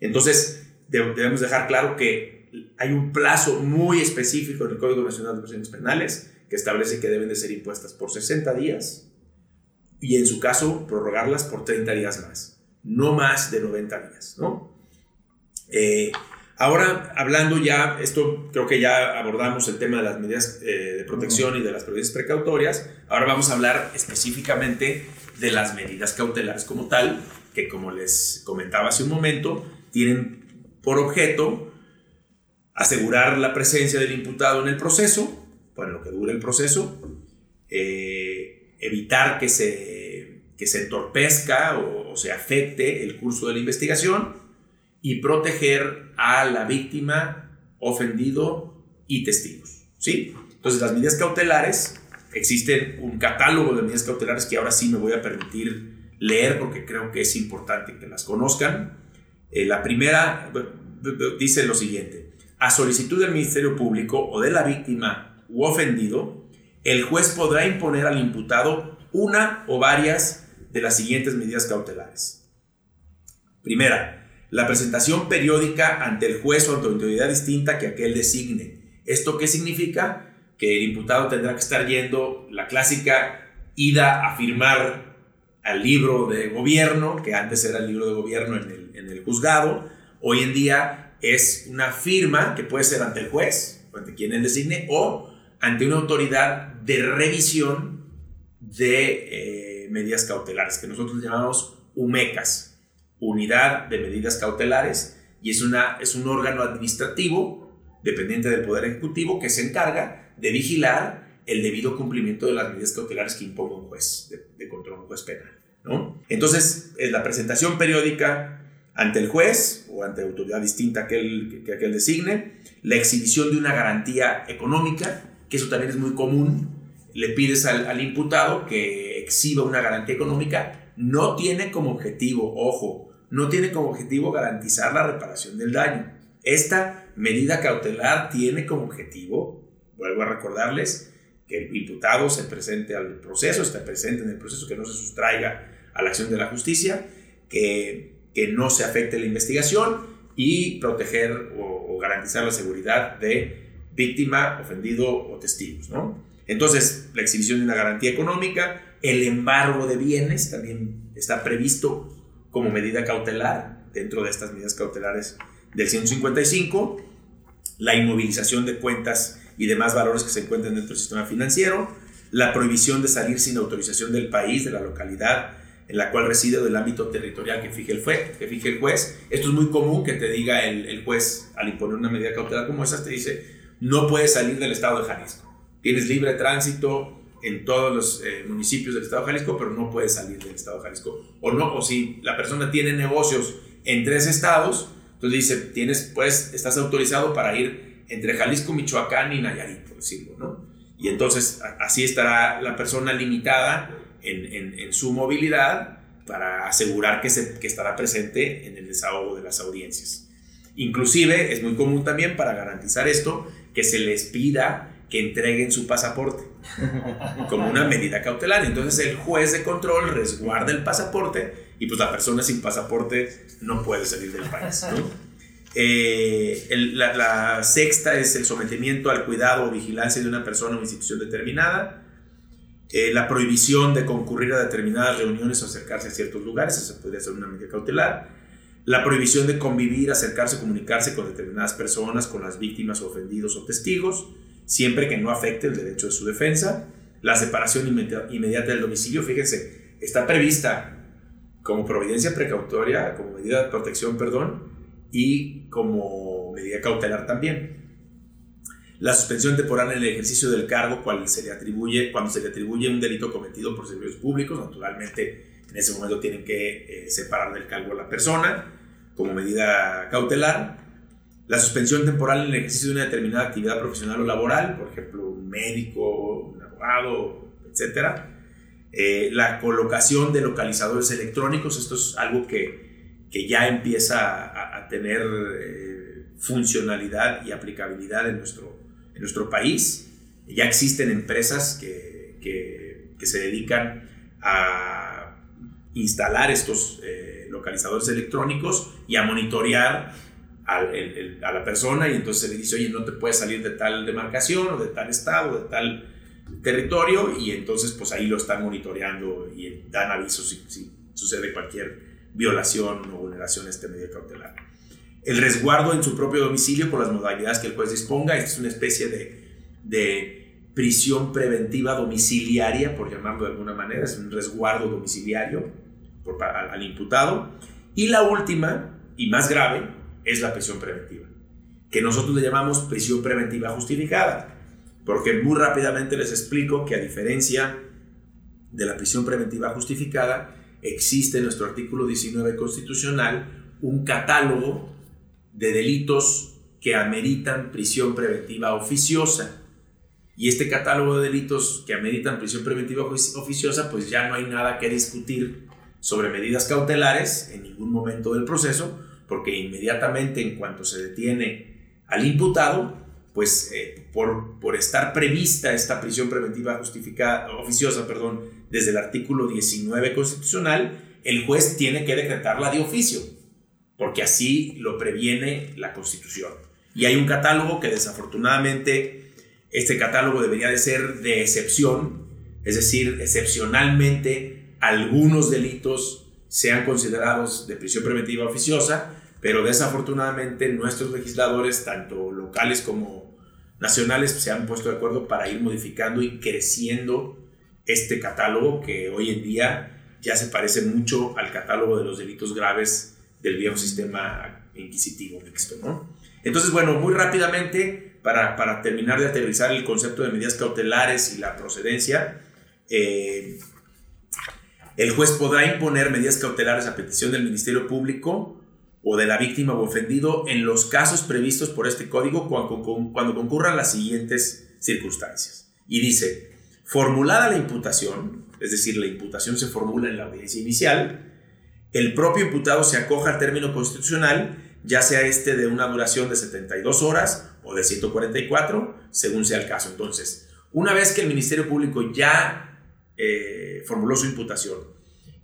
Entonces, debemos dejar claro que hay un plazo muy específico en el Código Nacional de Procedimientos Penales que establece que deben de ser impuestas por 60 días y en su caso prorrogarlas por 30 días más, no más de 90 días, ¿no? Eh, Ahora, hablando ya, esto creo que ya abordamos el tema de las medidas eh, de protección y de las providencias precautorias. Ahora vamos a hablar específicamente de las medidas cautelares como tal, que como les comentaba hace un momento, tienen por objeto asegurar la presencia del imputado en el proceso, bueno, lo que dure el proceso, eh, evitar que se, que se entorpezca o se afecte el curso de la investigación y proteger a la víctima, ofendido y testigos. ¿sí? Entonces, las medidas cautelares, existen un catálogo de medidas cautelares que ahora sí me voy a permitir leer porque creo que es importante que las conozcan. Eh, la primera dice lo siguiente, a solicitud del Ministerio Público o de la víctima u ofendido, el juez podrá imponer al imputado una o varias de las siguientes medidas cautelares. Primera, la presentación periódica ante el juez o ante autoridad distinta que aquel designe. ¿Esto qué significa? Que el imputado tendrá que estar yendo la clásica ida a firmar al libro de gobierno, que antes era el libro de gobierno en el, en el juzgado, hoy en día es una firma que puede ser ante el juez, ante quien él designe, o ante una autoridad de revisión de eh, medidas cautelares, que nosotros llamamos UMECAS, Unidad de Medidas Cautelares, y es, una, es un órgano administrativo dependiente del Poder Ejecutivo que se encarga de vigilar el debido cumplimiento de las medidas cautelares que imponga un juez de, control, un juez penal. ¿no? Entonces, es la presentación periódica ante el juez o ante autoridad distinta que aquel, que aquel designe, la exhibición de una garantía económica, que eso también es muy común, le pides al, al imputado que exhiba una garantía económica, no tiene como objetivo, ojo, no tiene como objetivo garantizar la reparación del daño. Esta medida cautelar tiene como objetivo, vuelvo a recordarles, que el imputado se presente al proceso, esté presente en el proceso, que no se sustraiga a la acción de la justicia, que, que no se afecte la investigación y proteger o, garantizar la seguridad de víctima, ofendido o testigos. ¿no? Entonces, la exhibición de una garantía económica, el embargo de bienes también está previsto como medida cautelar dentro de estas medidas cautelares del 155, la inmovilización de cuentas y demás valores que se encuentren dentro del sistema financiero, la prohibición de salir sin autorización del país, de la localidad en la cual reside o del ámbito territorial que fije el, juez. Esto es muy común que te diga el, el juez al imponer una medida cautelar como esa, te dice, no puedes salir del estado de Jalisco. Tienes libre tránsito en todos los eh, municipios del estado de Jalisco, pero no puedes salir del estado de Jalisco. O no, o si la persona tiene negocios en tres estados, entonces dice, tienes, pues, estás autorizado para ir entre Jalisco, Michoacán y Nayarit, por decirlo, ¿no? Y entonces así estará la persona limitada en, en, su movilidad para asegurar que, se, que estará presente en el desahogo de las audiencias. Inclusive es muy común también para garantizar esto que se les pida que entreguen su pasaporte como una medida cautelar. Entonces el juez de control resguarda el pasaporte y pues la persona sin pasaporte no puede salir del país. ¿no? Eh, la, sexta es el sometimiento al cuidado o vigilancia de una persona o institución determinada. Eh, la prohibición de concurrir a determinadas reuniones o acercarse a ciertos lugares, eso podría ser una medida cautelar. La prohibición de convivir, acercarse, comunicarse con determinadas personas, con las víctimas ofendidos o testigos, siempre que no afecte el derecho de su defensa. La separación inmediata del domicilio, fíjense, está prevista como providencia precautoria, como medida de protección, perdón, y como medida cautelar también. La suspensión temporal en el ejercicio del cargo cuando se le atribuye, cuando se le atribuye un delito cometido por servicios públicos, naturalmente en ese momento tienen que eh, separar del cargo a la persona como medida cautelar. La suspensión temporal en el ejercicio de una determinada actividad profesional o laboral, por ejemplo, un médico, un abogado, etc. Eh, la colocación de localizadores electrónicos, esto es algo que que ya empieza a, tener eh, funcionalidad y aplicabilidad en nuestro, en nuestro país. Ya existen empresas que, que, se dedican a instalar estos eh, localizadores electrónicos y a monitorear a la persona y entonces le dice, oye, no te puedes salir de tal demarcación o de tal estado, de tal territorio y entonces pues ahí lo están monitoreando y dan avisos si, si sucede cualquier violación o vulneración a este medio cautelar. El resguardo en su propio domicilio por las modalidades que el juez disponga, esta es una especie de, de prisión preventiva domiciliaria, por llamarlo de alguna manera, es un resguardo domiciliario por, al, al imputado. Y la última y más grave es la prisión preventiva, que nosotros le llamamos prisión preventiva justificada, porque muy rápidamente les explico que a diferencia de la prisión preventiva justificada, existe en nuestro artículo 19 constitucional un catálogo de delitos que ameritan prisión preventiva oficiosa. Y este catálogo de delitos que ameritan prisión preventiva oficiosa, pues ya no hay nada que discutir sobre medidas cautelares en ningún momento del proceso, porque inmediatamente en cuanto se detiene al imputado, pues eh, por, por estar prevista esta prisión preventiva justificada, oficiosa, perdón, desde el artículo 19 constitucional, el juez tiene que decretarla de oficio, porque así lo previene la Constitución. Y hay un catálogo que desafortunadamente, este catálogo debería de ser de excepción, es decir, excepcionalmente algunos delitos sean considerados de prisión preventiva oficiosa, pero desafortunadamente nuestros legisladores, tanto locales como nacionales, se han puesto de acuerdo para ir modificando y creciendo este catálogo que hoy en día ya se parece mucho al catálogo de los delitos graves del viejo sistema inquisitivo mixto. ¿no? Entonces, bueno, muy rápidamente, para, para, terminar de aterrizar el concepto de medidas cautelares y la procedencia, eh, el juez podrá imponer medidas cautelares a petición del Ministerio Público o de la víctima o ofendido en los casos previstos por este código cuando, concurran las siguientes circunstancias. Y dice, formulada la imputación, es decir, la imputación se formula en la audiencia inicial, el propio imputado se acoja al término constitucional, ya sea este de una duración de 72 horas o de 144, según sea el caso. Entonces, una vez que el Ministerio Público ya eh, formuló su imputación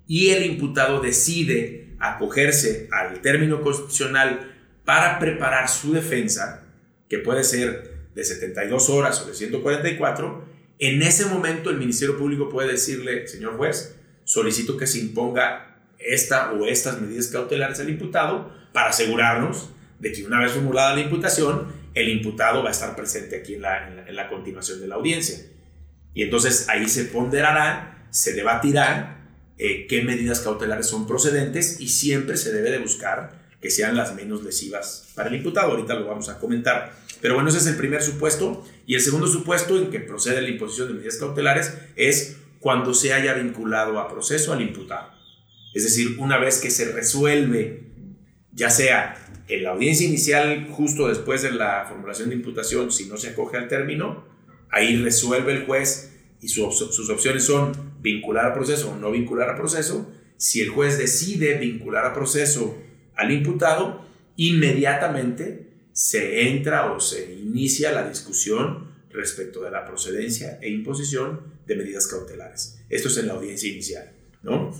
y el imputado decide acogerse al término constitucional para preparar su defensa, que puede ser de 72 horas o de 144, en ese momento el Ministerio Público puede decirle, señor juez, solicito que se imponga esta o estas medidas cautelares al imputado para asegurarnos de que una vez formulada la imputación, el imputado va a estar presente aquí en la, en la, continuación de la audiencia. Y entonces ahí se ponderará, se debatirá eh, qué medidas cautelares son procedentes y siempre se debe de buscar que sean las menos lesivas para el imputado. Ahorita lo vamos a comentar. Pero bueno, ese es el primer supuesto. Y el segundo supuesto en que procede la imposición de medidas cautelares es cuando se haya vinculado a proceso al imputado. Es decir, una vez que se resuelve, ya sea en la audiencia inicial, justo después de la formulación de imputación, si no se acoge al término, ahí resuelve el juez y sus opciones son vincular a proceso o no vincular a proceso. Si el juez decide vincular a proceso al imputado, inmediatamente se entra o se inicia la discusión respecto de la procedencia e imposición de medidas cautelares. Esto es en la audiencia inicial, ¿no?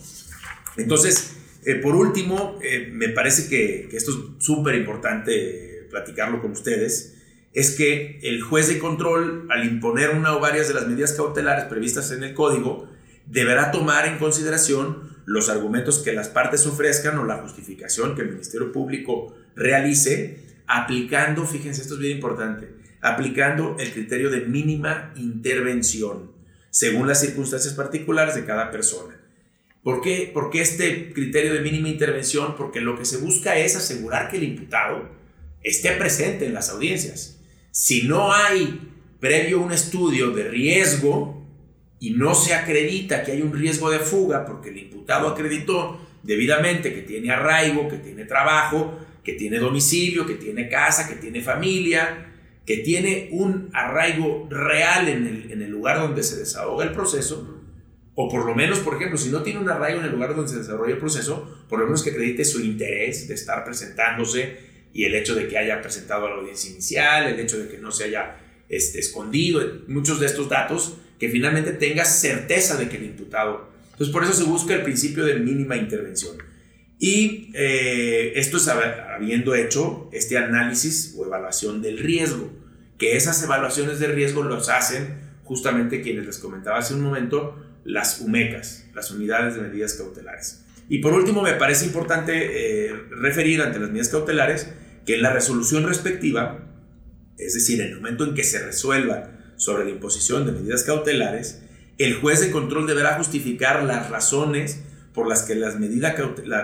Entonces, eh, por último, eh, me parece que, que esto es súper importante platicarlo con ustedes, es que el juez de control, al imponer una o varias de las medidas cautelares previstas en el código, deberá tomar en consideración los argumentos que las partes ofrezcan o la justificación que el Ministerio Público realice aplicando, fíjense, esto es bien importante, aplicando el criterio de mínima intervención según las circunstancias particulares de cada persona. ¿Por qué? Porque este criterio de mínima intervención? Porque lo que se busca es asegurar que el imputado esté presente en las audiencias. Si no hay previo un estudio de riesgo y no se acredita que hay un riesgo de fuga porque el imputado acreditó debidamente que tiene arraigo, que tiene trabajo, que tiene domicilio, que tiene casa, que tiene familia, que tiene un arraigo real en el, lugar donde se desahoga el proceso, o por lo menos, por ejemplo, si no tiene un arraigo en el lugar donde se desarrolla el proceso, por lo menos que acredite su interés de estar presentándose y el hecho de que haya presentado a la audiencia inicial, el hecho de que no se haya este, escondido, muchos de estos datos, que finalmente tenga certeza de que el imputado. Entonces, por eso se busca el principio de mínima intervención. Y eh, esto es habiendo hecho este análisis o evaluación del riesgo, que esas evaluaciones de riesgo los hacen justamente quienes les comentaba hace un momento, las UMECAS, las unidades de medidas cautelares. Y por último, me parece importante eh, referir ante las medidas cautelares que en la resolución respectiva, es decir, en el momento en que se resuelva sobre la imposición de medidas cautelares, el juez de control deberá justificar las razones por las que, las medida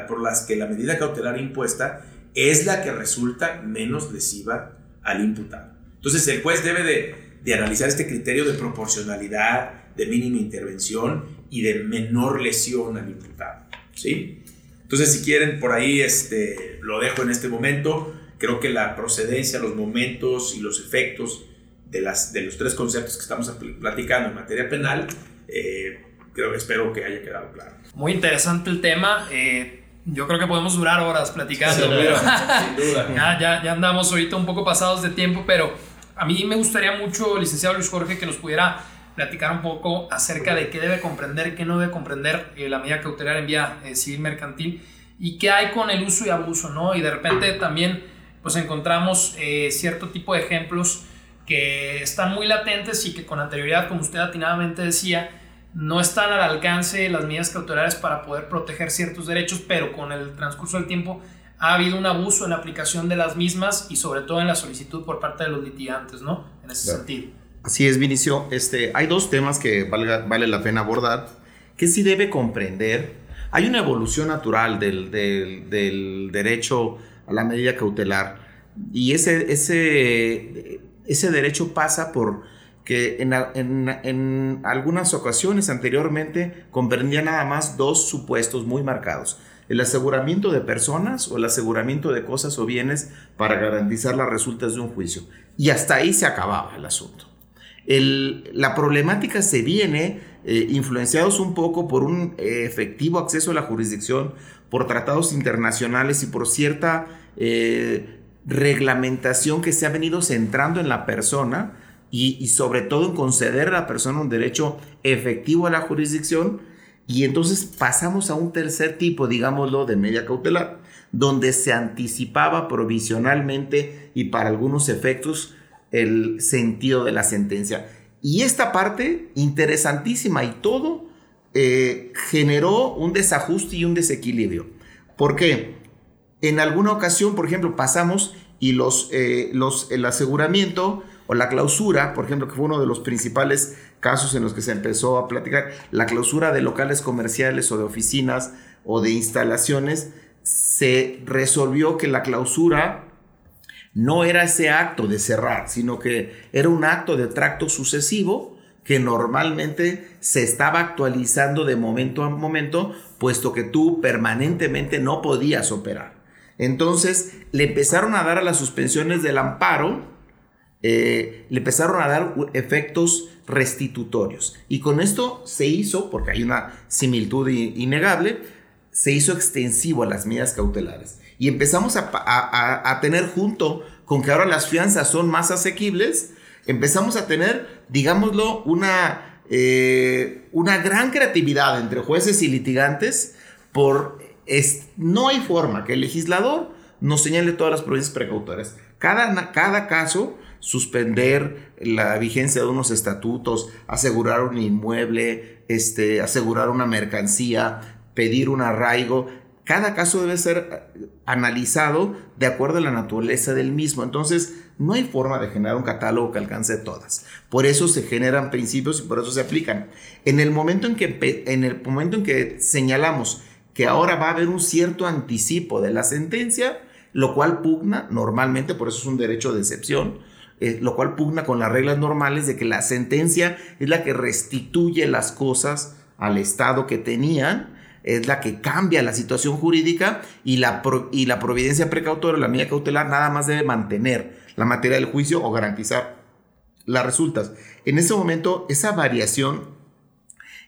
por las que la medida cautelar impuesta es la que resulta menos lesiva al imputado. Entonces el juez debe de, analizar este criterio de proporcionalidad, de mínima intervención y de menor lesión al imputado. ¿Sí? Entonces si quieren por ahí este, lo dejo en este momento. Creo que la procedencia, los momentos y los efectos de, las, de los tres conceptos que estamos platicando en materia penal eh, creo, espero que haya quedado claro. Muy interesante el tema. Eh, yo creo que podemos durar horas platicando. Sin duda. ya, ya, ya andamos ahorita un poco pasados de tiempo, pero a mí me gustaría mucho, licenciado Luis Jorge, que nos pudiera platicar un poco acerca de qué debe comprender, qué no debe comprender eh, la medida cautelar en vía eh, civil mercantil y qué hay con el uso y abuso, ¿no? Y de repente también pues encontramos cierto tipo de ejemplos que están muy latentes y que con anterioridad, como usted atinadamente decía, no están al alcance las medidas cautelares para poder proteger ciertos derechos, pero con el transcurso del tiempo ha habido un abuso en la aplicación de las mismas y sobre todo en la solicitud por parte de los litigantes, ¿no? En ese sentido. Así es, Vinicio. Este, hay dos temas que vale la pena abordar, que sí debe comprender. Hay una evolución natural del, del, derecho a la medida cautelar y ese, ese, ese derecho pasa por que en, en, en, algunas ocasiones anteriormente comprendía nada más dos supuestos muy marcados el aseguramiento de personas o el aseguramiento de cosas o bienes para garantizar las resultas de un juicio. Y hasta ahí se acababa el asunto. La problemática se viene eh, influenciados un poco por un eh, efectivo acceso a la jurisdicción, por tratados internacionales y por cierta eh, reglamentación que se ha venido centrando en la persona y, y sobre todo en conceder a la persona un derecho efectivo a la jurisdicción. Y entonces pasamos a un tercer tipo, digámoslo, de media cautelar, donde se anticipaba provisionalmente y para algunos efectos el sentido de la sentencia. Y esta parte, interesantísima y todo, eh, generó un desajuste y un desequilibrio. ¿Por qué? En alguna ocasión, por ejemplo, pasamos y los, eh, los, el aseguramiento o la clausura, por ejemplo, que fue uno de los principales casos en los que se empezó a platicar, la clausura de locales comerciales o de oficinas o de instalaciones, se resolvió que la clausura no era ese acto de cerrar, sino que era un acto de tracto sucesivo que normalmente se estaba actualizando de momento a momento, puesto que tú permanentemente no podías operar. Entonces le empezaron a dar a las suspensiones del amparo, eh, le empezaron a dar efectos restitutorios. Y con esto se hizo, porque hay una similitud innegable, se hizo extensivo a las medidas cautelares. Y empezamos a, tener junto con que ahora las fianzas son más asequibles, empezamos a tener, digámoslo, una, eh, una gran creatividad entre jueces y litigantes por... no hay forma que el legislador nos señale todas las provincias precautorias. Cada, cada caso suspender la vigencia de unos estatutos, asegurar un inmueble, este, asegurar una mercancía, pedir un arraigo. Cada caso debe ser analizado de acuerdo a la naturaleza del mismo. Entonces, no hay forma de generar un catálogo que alcance todas. Por eso se generan principios y por eso se aplican. En el momento en que, en el momento en que señalamos que ahora va a haber un cierto anticipo de la sentencia, lo cual pugna normalmente, por eso es un derecho de excepción, eh, lo cual pugna con las reglas normales de que la sentencia es la que restituye las cosas al estado que tenían, es la que cambia la situación jurídica y la, y la providencia precautoria, la medida cautelar, nada más debe mantener la materia del juicio o garantizar las resultas. En ese momento, esa variación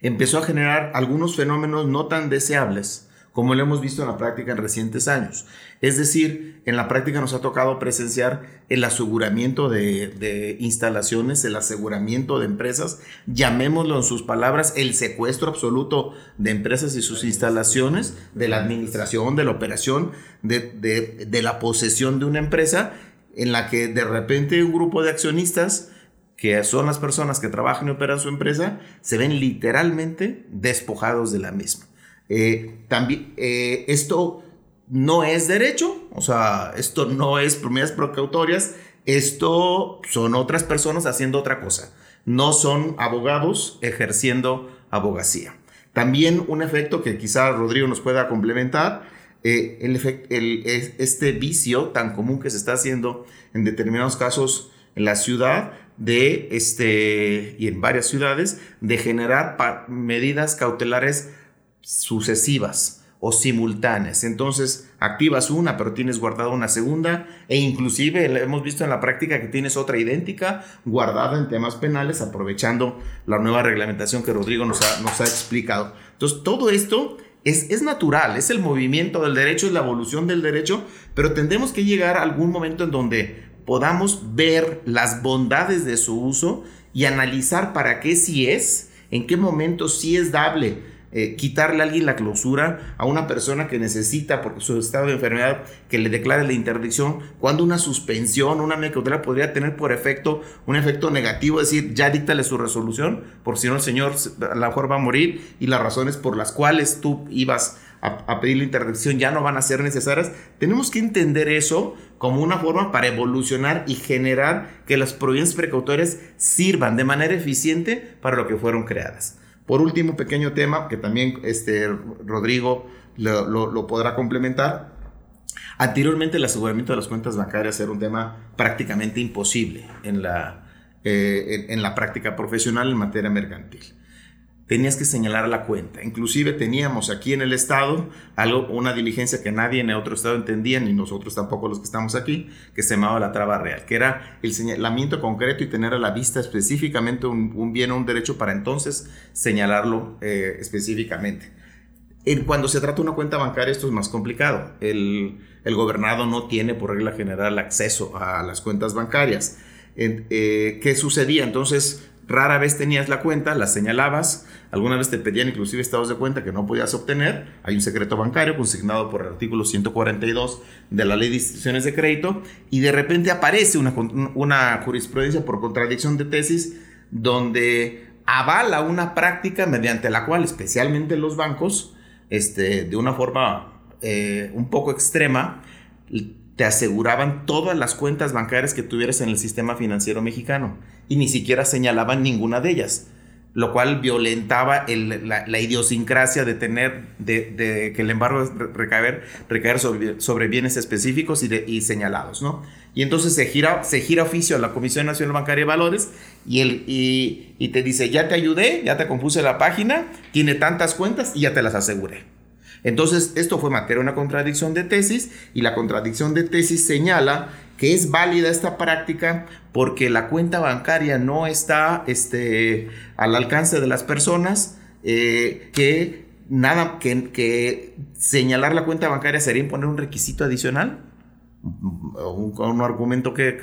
empezó a generar algunos fenómenos no tan deseables como lo hemos visto en la práctica en recientes años. Es decir, en la práctica nos ha tocado presenciar el aseguramiento de, instalaciones, el aseguramiento de empresas, llamémoslo en sus palabras, el secuestro absoluto de empresas y sus instalaciones, de la administración, de la operación, de, la posesión de una empresa, en la que de repente un grupo de accionistas que son las personas que trabajan y operan su empresa, se ven literalmente despojados de la misma. Eh, también, eh, esto no es derecho, o sea, esto no es medidas precautorias, esto son otras personas haciendo otra cosa, no son abogados ejerciendo abogacía. También un efecto que quizá Rodrigo nos pueda complementar, eh, el, el, este vicio tan común que se está haciendo en determinados casos en la ciudad de este y en varias ciudades de generar medidas cautelares sucesivas o simultáneas. Entonces, activas una, pero tienes guardada una segunda, e inclusive hemos visto en la práctica que tienes otra idéntica guardada en temas penales, aprovechando la nueva reglamentación que Rodrigo nos ha, explicado. Entonces, todo esto es, es, natural, es el movimiento del derecho, es la evolución del derecho, pero tendremos que llegar a algún momento en donde podamos ver las bondades de su uso y analizar para qué sí es, en qué momento sí es dable eh, quitarle a alguien la clausura a una persona que necesita, por su estado de enfermedad, que le declare la interdicción, cuando una suspensión, una medida podría tener por efecto un efecto negativo, es decir, ya díctale su resolución, porque si no el señor a lo mejor va a morir y las razones por las cuales tú ibas a, pedir la interdicción ya no van a ser necesarias. Tenemos que entender eso como una forma para evolucionar y generar que las providencias precautorias sirvan de manera eficiente para lo que fueron creadas. Por último, pequeño tema que también este, Rodrigo lo, podrá complementar. Anteriormente el aseguramiento de las cuentas bancarias era un tema prácticamente imposible en la, eh, en, la práctica profesional en materia mercantil tenías que señalar la cuenta. Inclusive teníamos aquí en el estado algo, una diligencia que nadie en otro estado entendía, ni nosotros tampoco los que estamos aquí, que se llamaba la traba real, que era el señalamiento concreto y tener a la vista específicamente un, bien o un derecho para entonces señalarlo eh, específicamente. cuando se trata de una cuenta bancaria esto es más complicado. El, gobernado no tiene por regla general acceso a las cuentas bancarias. Eh, ¿Qué sucedía? Entonces, rara vez tenías la cuenta, la señalabas, alguna vez te pedían inclusive estados de cuenta que no podías obtener, hay un secreto bancario consignado por el artículo 142 de la ley de instituciones de crédito y de repente aparece una, jurisprudencia por contradicción de tesis donde avala una práctica mediante la cual especialmente los bancos, este, de una forma eh, un poco extrema, te aseguraban todas las cuentas bancarias que tuvieras en el sistema financiero mexicano y ni siquiera señalaban ninguna de ellas, lo cual violentaba la, idiosincrasia de tener, que el embargo recaer, recaer sobre, bienes específicos y, señalados, ¿no? Y entonces se gira, se oficio a la Comisión Nacional Bancaria de Valores y, y te dice, ya te ayudé, ya te compuse la página, tiene tantas cuentas y ya te las aseguré. Entonces, esto fue materia una contradicción de tesis y la contradicción de tesis señala que es válida esta práctica porque la cuenta bancaria no está este, al alcance de las personas, eh, que nada, que, que, señalar la cuenta bancaria sería imponer un requisito adicional. Un, un argumento que,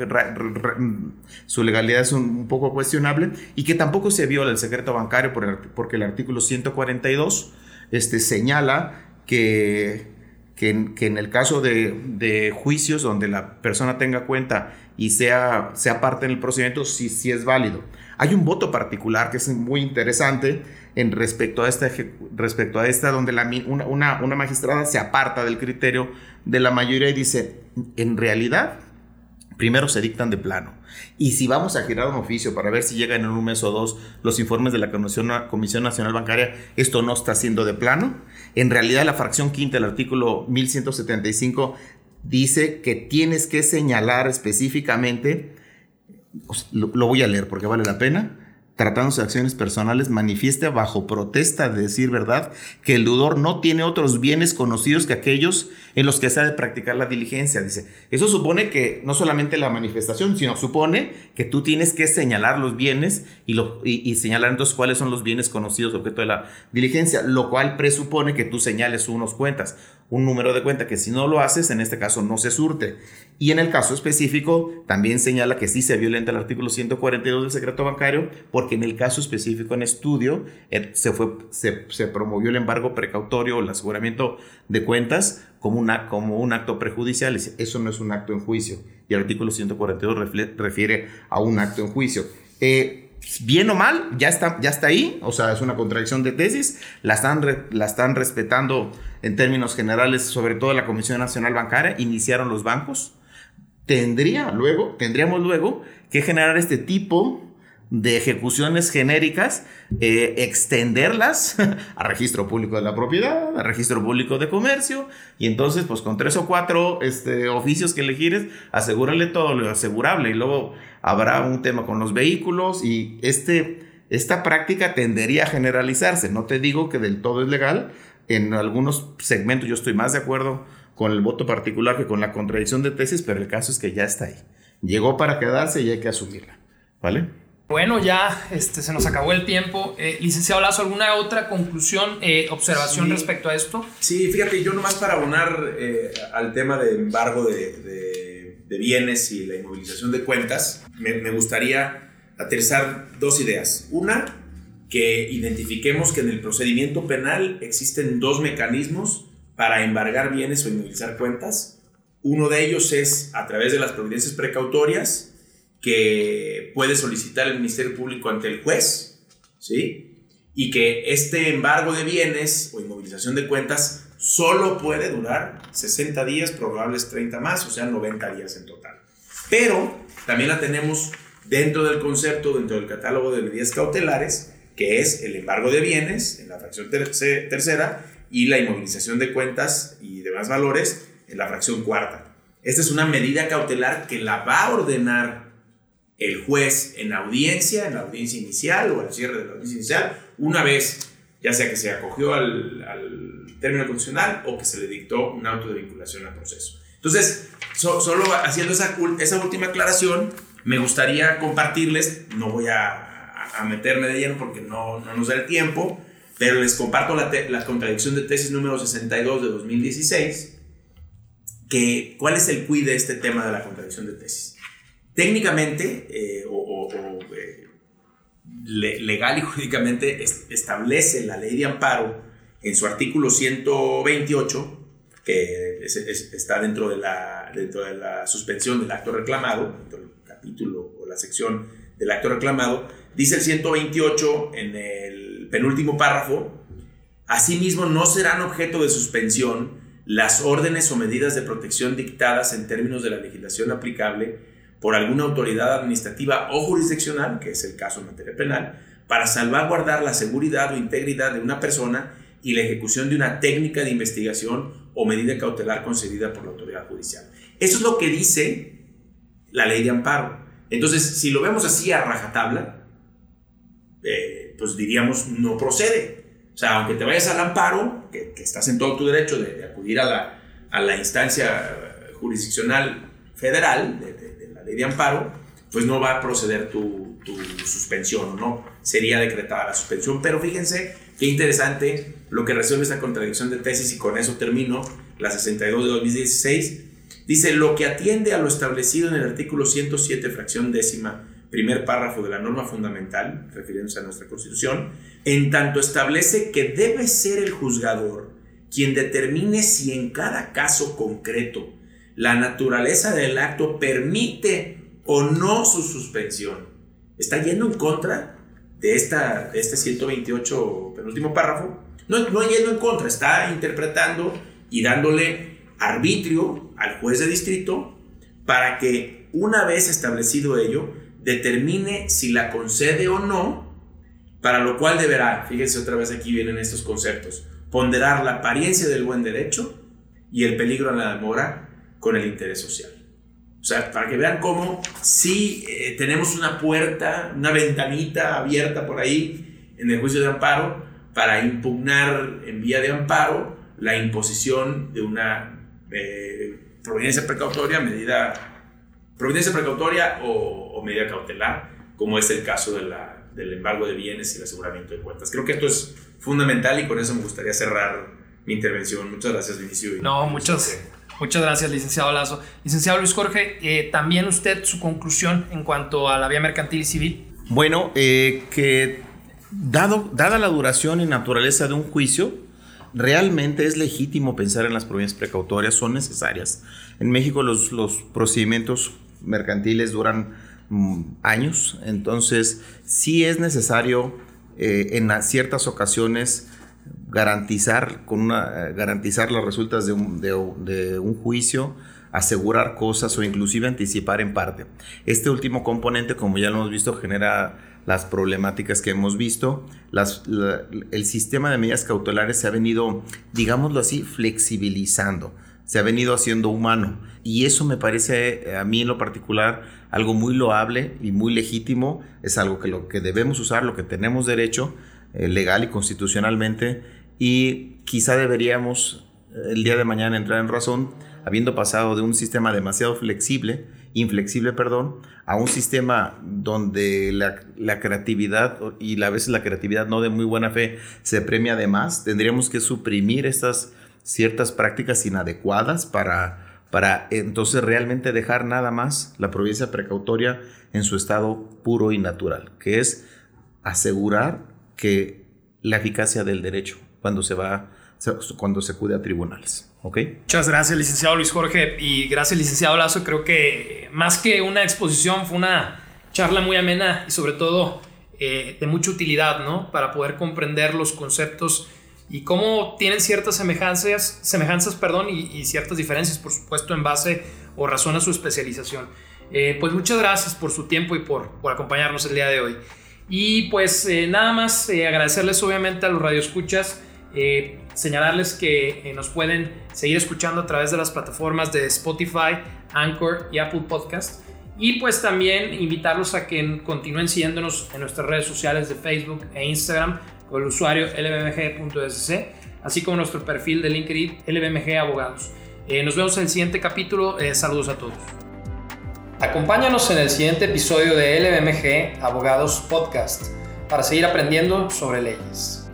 su legalidad es un, poco cuestionable y que tampoco se viola el secreto bancario porque el artículo 142 este, señala que, que, en, el caso de, juicios donde la persona tenga cuenta y sea, sea parte del procedimiento, sí, sí es válido. Hay un voto particular que es muy interesante en respecto a esta, respecto a esta donde la, una, una, una magistrada se aparta del criterio de la mayoría y dice, en realidad, primero se dictan de plano. Y si vamos a girar un oficio para ver si llegan en un mes o dos los informes de la Comisión Nacional Bancaria, esto no está siendo de plano. En realidad la fracción quinta del artículo 1175 dice que tienes que señalar específicamente, lo voy a leer porque vale la pena, tratándose de acciones personales, manifiesta bajo protesta de decir verdad que el deudor no tiene otros bienes conocidos que aquellos en los que se ha de practicar la diligencia. Dice, eso supone que no solamente la manifestación, sino supone que tú tienes que señalar los bienes y, lo, y, señalar entonces cuáles son los bienes conocidos objeto de la diligencia, lo cual presupone que tú señales unos cuentas, un número de cuenta que si no lo haces, en este caso no se surte. Y en el caso específico, también señala que sí se violenta el artículo 142 del secreto bancario, porque en el caso específico en estudio eh, se, fue, se, se promovió el embargo precautorio o el aseguramiento de cuentas como, una, como un acto prejudicial. Eso no es un acto en juicio. Y el artículo 142 refiere a un acto en juicio. Eh, bien o mal, ya está, ya está ahí, o sea, es una contradicción de tesis, la están, la están respetando en términos generales, sobre todo la Comisión Nacional Bancaria, iniciaron los bancos. Tendría luego, tendríamos luego que generar este tipo de ejecuciones genéricas, eh, extenderlas a registro público de la propiedad, a registro público de comercio, y entonces, pues con tres o cuatro este, oficios que elegires, asegúrale todo lo asegurable, y luego habrá un tema con los vehículos, y este, esta práctica tendería a generalizarse. No te digo que del todo es legal, en algunos segmentos yo estoy más de acuerdo con el voto particular que con la contradicción de tesis, pero el caso es que ya está ahí. Llegó para quedarse y hay que asumirla. ¿Vale? Bueno, ya este, se nos acabó el tiempo. Eh, licenciado Lazo, ¿alguna otra conclusión, eh, observación respecto a esto? Sí, fíjate, yo nomás para abonar eh, al tema de embargo de, bienes y la inmovilización de cuentas, me, me gustaría aterrizar dos ideas. Una, que identifiquemos que en el procedimiento penal existen dos mecanismos para embargar bienes o inmovilizar cuentas. Uno de ellos es a través de las providencias precautorias que puede solicitar el Ministerio Público ante el juez, ¿sí? Y que este embargo de bienes o inmovilización de cuentas solo puede durar 60 días, probables 30 más, o sea, 90 días en total. Pero también la tenemos dentro del concepto, dentro del catálogo de medidas cautelares, que es el embargo de bienes en la fracción tercera y la inmovilización de cuentas y demás valores en la fracción cuarta. Esta es una medida cautelar que la va a ordenar el juez en audiencia, en la audiencia inicial o al cierre de la audiencia inicial, una vez ya sea que se acogió al, al término constitucional o que se le dictó un auto de vinculación al proceso. Entonces, solo haciendo esa, esa última aclaración, me gustaría compartirles, no voy a, a meterme de lleno porque no, no, nos da el tiempo, pero les comparto la, la, contradicción de tesis número 62 de 2016, que cuál es el quid de este tema de la contradicción de tesis. Técnicamente, eh, o, eh, legal y jurídicamente, establece la ley de amparo en su artículo 128, que está dentro de, la, dentro de la suspensión del acto reclamado, dentro del capítulo o la sección del acto reclamado, dice el 128 en el penúltimo párrafo, asimismo no serán objeto de suspensión las órdenes o medidas de protección dictadas en términos de la legislación aplicable por alguna autoridad administrativa o jurisdiccional, que es el caso en materia penal, para salvaguardar la seguridad o integridad de una persona y la ejecución de una técnica de investigación o medida cautelar concedida por la autoridad judicial. Eso es lo que dice la ley de amparo. Entonces, si lo vemos así a rajatabla, eh, pues diríamos no procede. O sea, aunque te vayas al amparo, que, estás en todo tu derecho de, acudir a la, a la, instancia jurisdiccional federal de, de, la ley de amparo, pues no va a proceder tu, tu suspensión, ¿no? Sería decretada la suspensión. Pero fíjense Qué interesante lo que resuelve esta contradicción de tesis y con eso termino, la 62 de 2016. Dice, lo que atiende a lo establecido en el artículo 107, fracción décima, primer párrafo de la norma fundamental, refiriéndose a nuestra Constitución, en tanto establece que debe ser el juzgador quien determine si en cada caso concreto la naturaleza del acto permite o no su suspensión. Está yendo en contra de, esta, este 128 penúltimo párrafo, no, no yendo en contra, está interpretando y dándole arbitrio al juez de distrito para que una vez establecido ello, determine si la concede o no, para lo cual deberá, fíjense otra vez aquí vienen estos conceptos, ponderar la apariencia del buen derecho y el peligro en la demora con el interés social. O sea, para que vean cómo sí eh, tenemos una puerta, una ventanita abierta por ahí en el juicio de amparo para impugnar en vía de amparo la imposición de una eh, providencia precautoria, medida, providencia precautoria o, medida cautelar, como es el caso de la, del embargo de bienes y el aseguramiento de cuentas. Creo que esto es fundamental y con eso me gustaría cerrar mi intervención. Muchas gracias, Vinicio. No, muchas, Muchas gracias, licenciado Lazo. Licenciado Luis Jorge, eh, también usted su conclusión en cuanto a la vía mercantil y civil. Bueno, eh, que dado, dada la duración y naturaleza de un juicio, realmente es legítimo pensar en las provincias precautorias, son necesarias. En México los, los procedimientos mercantiles duran años, entonces sí es necesario eh, en ciertas ocasiones garantizar, con una, garantizar las resultas de un, de, un, juicio, asegurar cosas o inclusive anticipar en parte. Este último componente, como ya lo hemos visto, genera las problemáticas que hemos visto. Las, el sistema de medidas cautelares se ha venido, digámoslo así, flexibilizando, se ha venido haciendo humano. Y eso me parece a mí en lo particular algo muy loable y muy legítimo. Es algo que lo que debemos usar, lo que tenemos derecho eh, legal y constitucionalmente y quizá deberíamos eh, el día de mañana entrar en razón, habiendo pasado de un sistema demasiado flexible, inflexible, perdón, a un sistema donde la, creatividad y a veces la creatividad no de muy buena fe se premia además, tendríamos que suprimir estas ciertas prácticas inadecuadas para, para entonces realmente dejar nada más la provincia precautoria en su estado puro y natural, que es asegurar que la eficacia del derecho cuando se va cuando se acude a tribunales. ¿ok? Muchas gracias, licenciado Luis Jorge, y gracias, licenciado Lazo. Creo que más que una exposición, fue una charla muy amena y sobre todo eh, de mucha utilidad, ¿no? Para poder comprender los conceptos y cómo tienen ciertas semejanzas, semejanzas perdón, y, ciertas diferencias, por supuesto, en base o razón a su especialización. Eh, pues muchas gracias por su tiempo y por, por acompañarnos el día de hoy. Y pues eh, nada más agradecerles obviamente a los radioescuchas eh, señalarles que eh, nos pueden seguir escuchando a través de las plataformas de Spotify, Anchor y Apple Podcast. Y pues también invitarlos a que continúen siguiéndonos en nuestras redes sociales de Facebook e Instagram con el usuario lbmg.sc, así como nuestro perfil de LinkedIn LBMG Abogados. Eh, nos vemos en el siguiente capítulo. saludos a todos. Acompáñanos en el siguiente episodio de LBMG Abogados Podcast para seguir aprendiendo sobre leyes.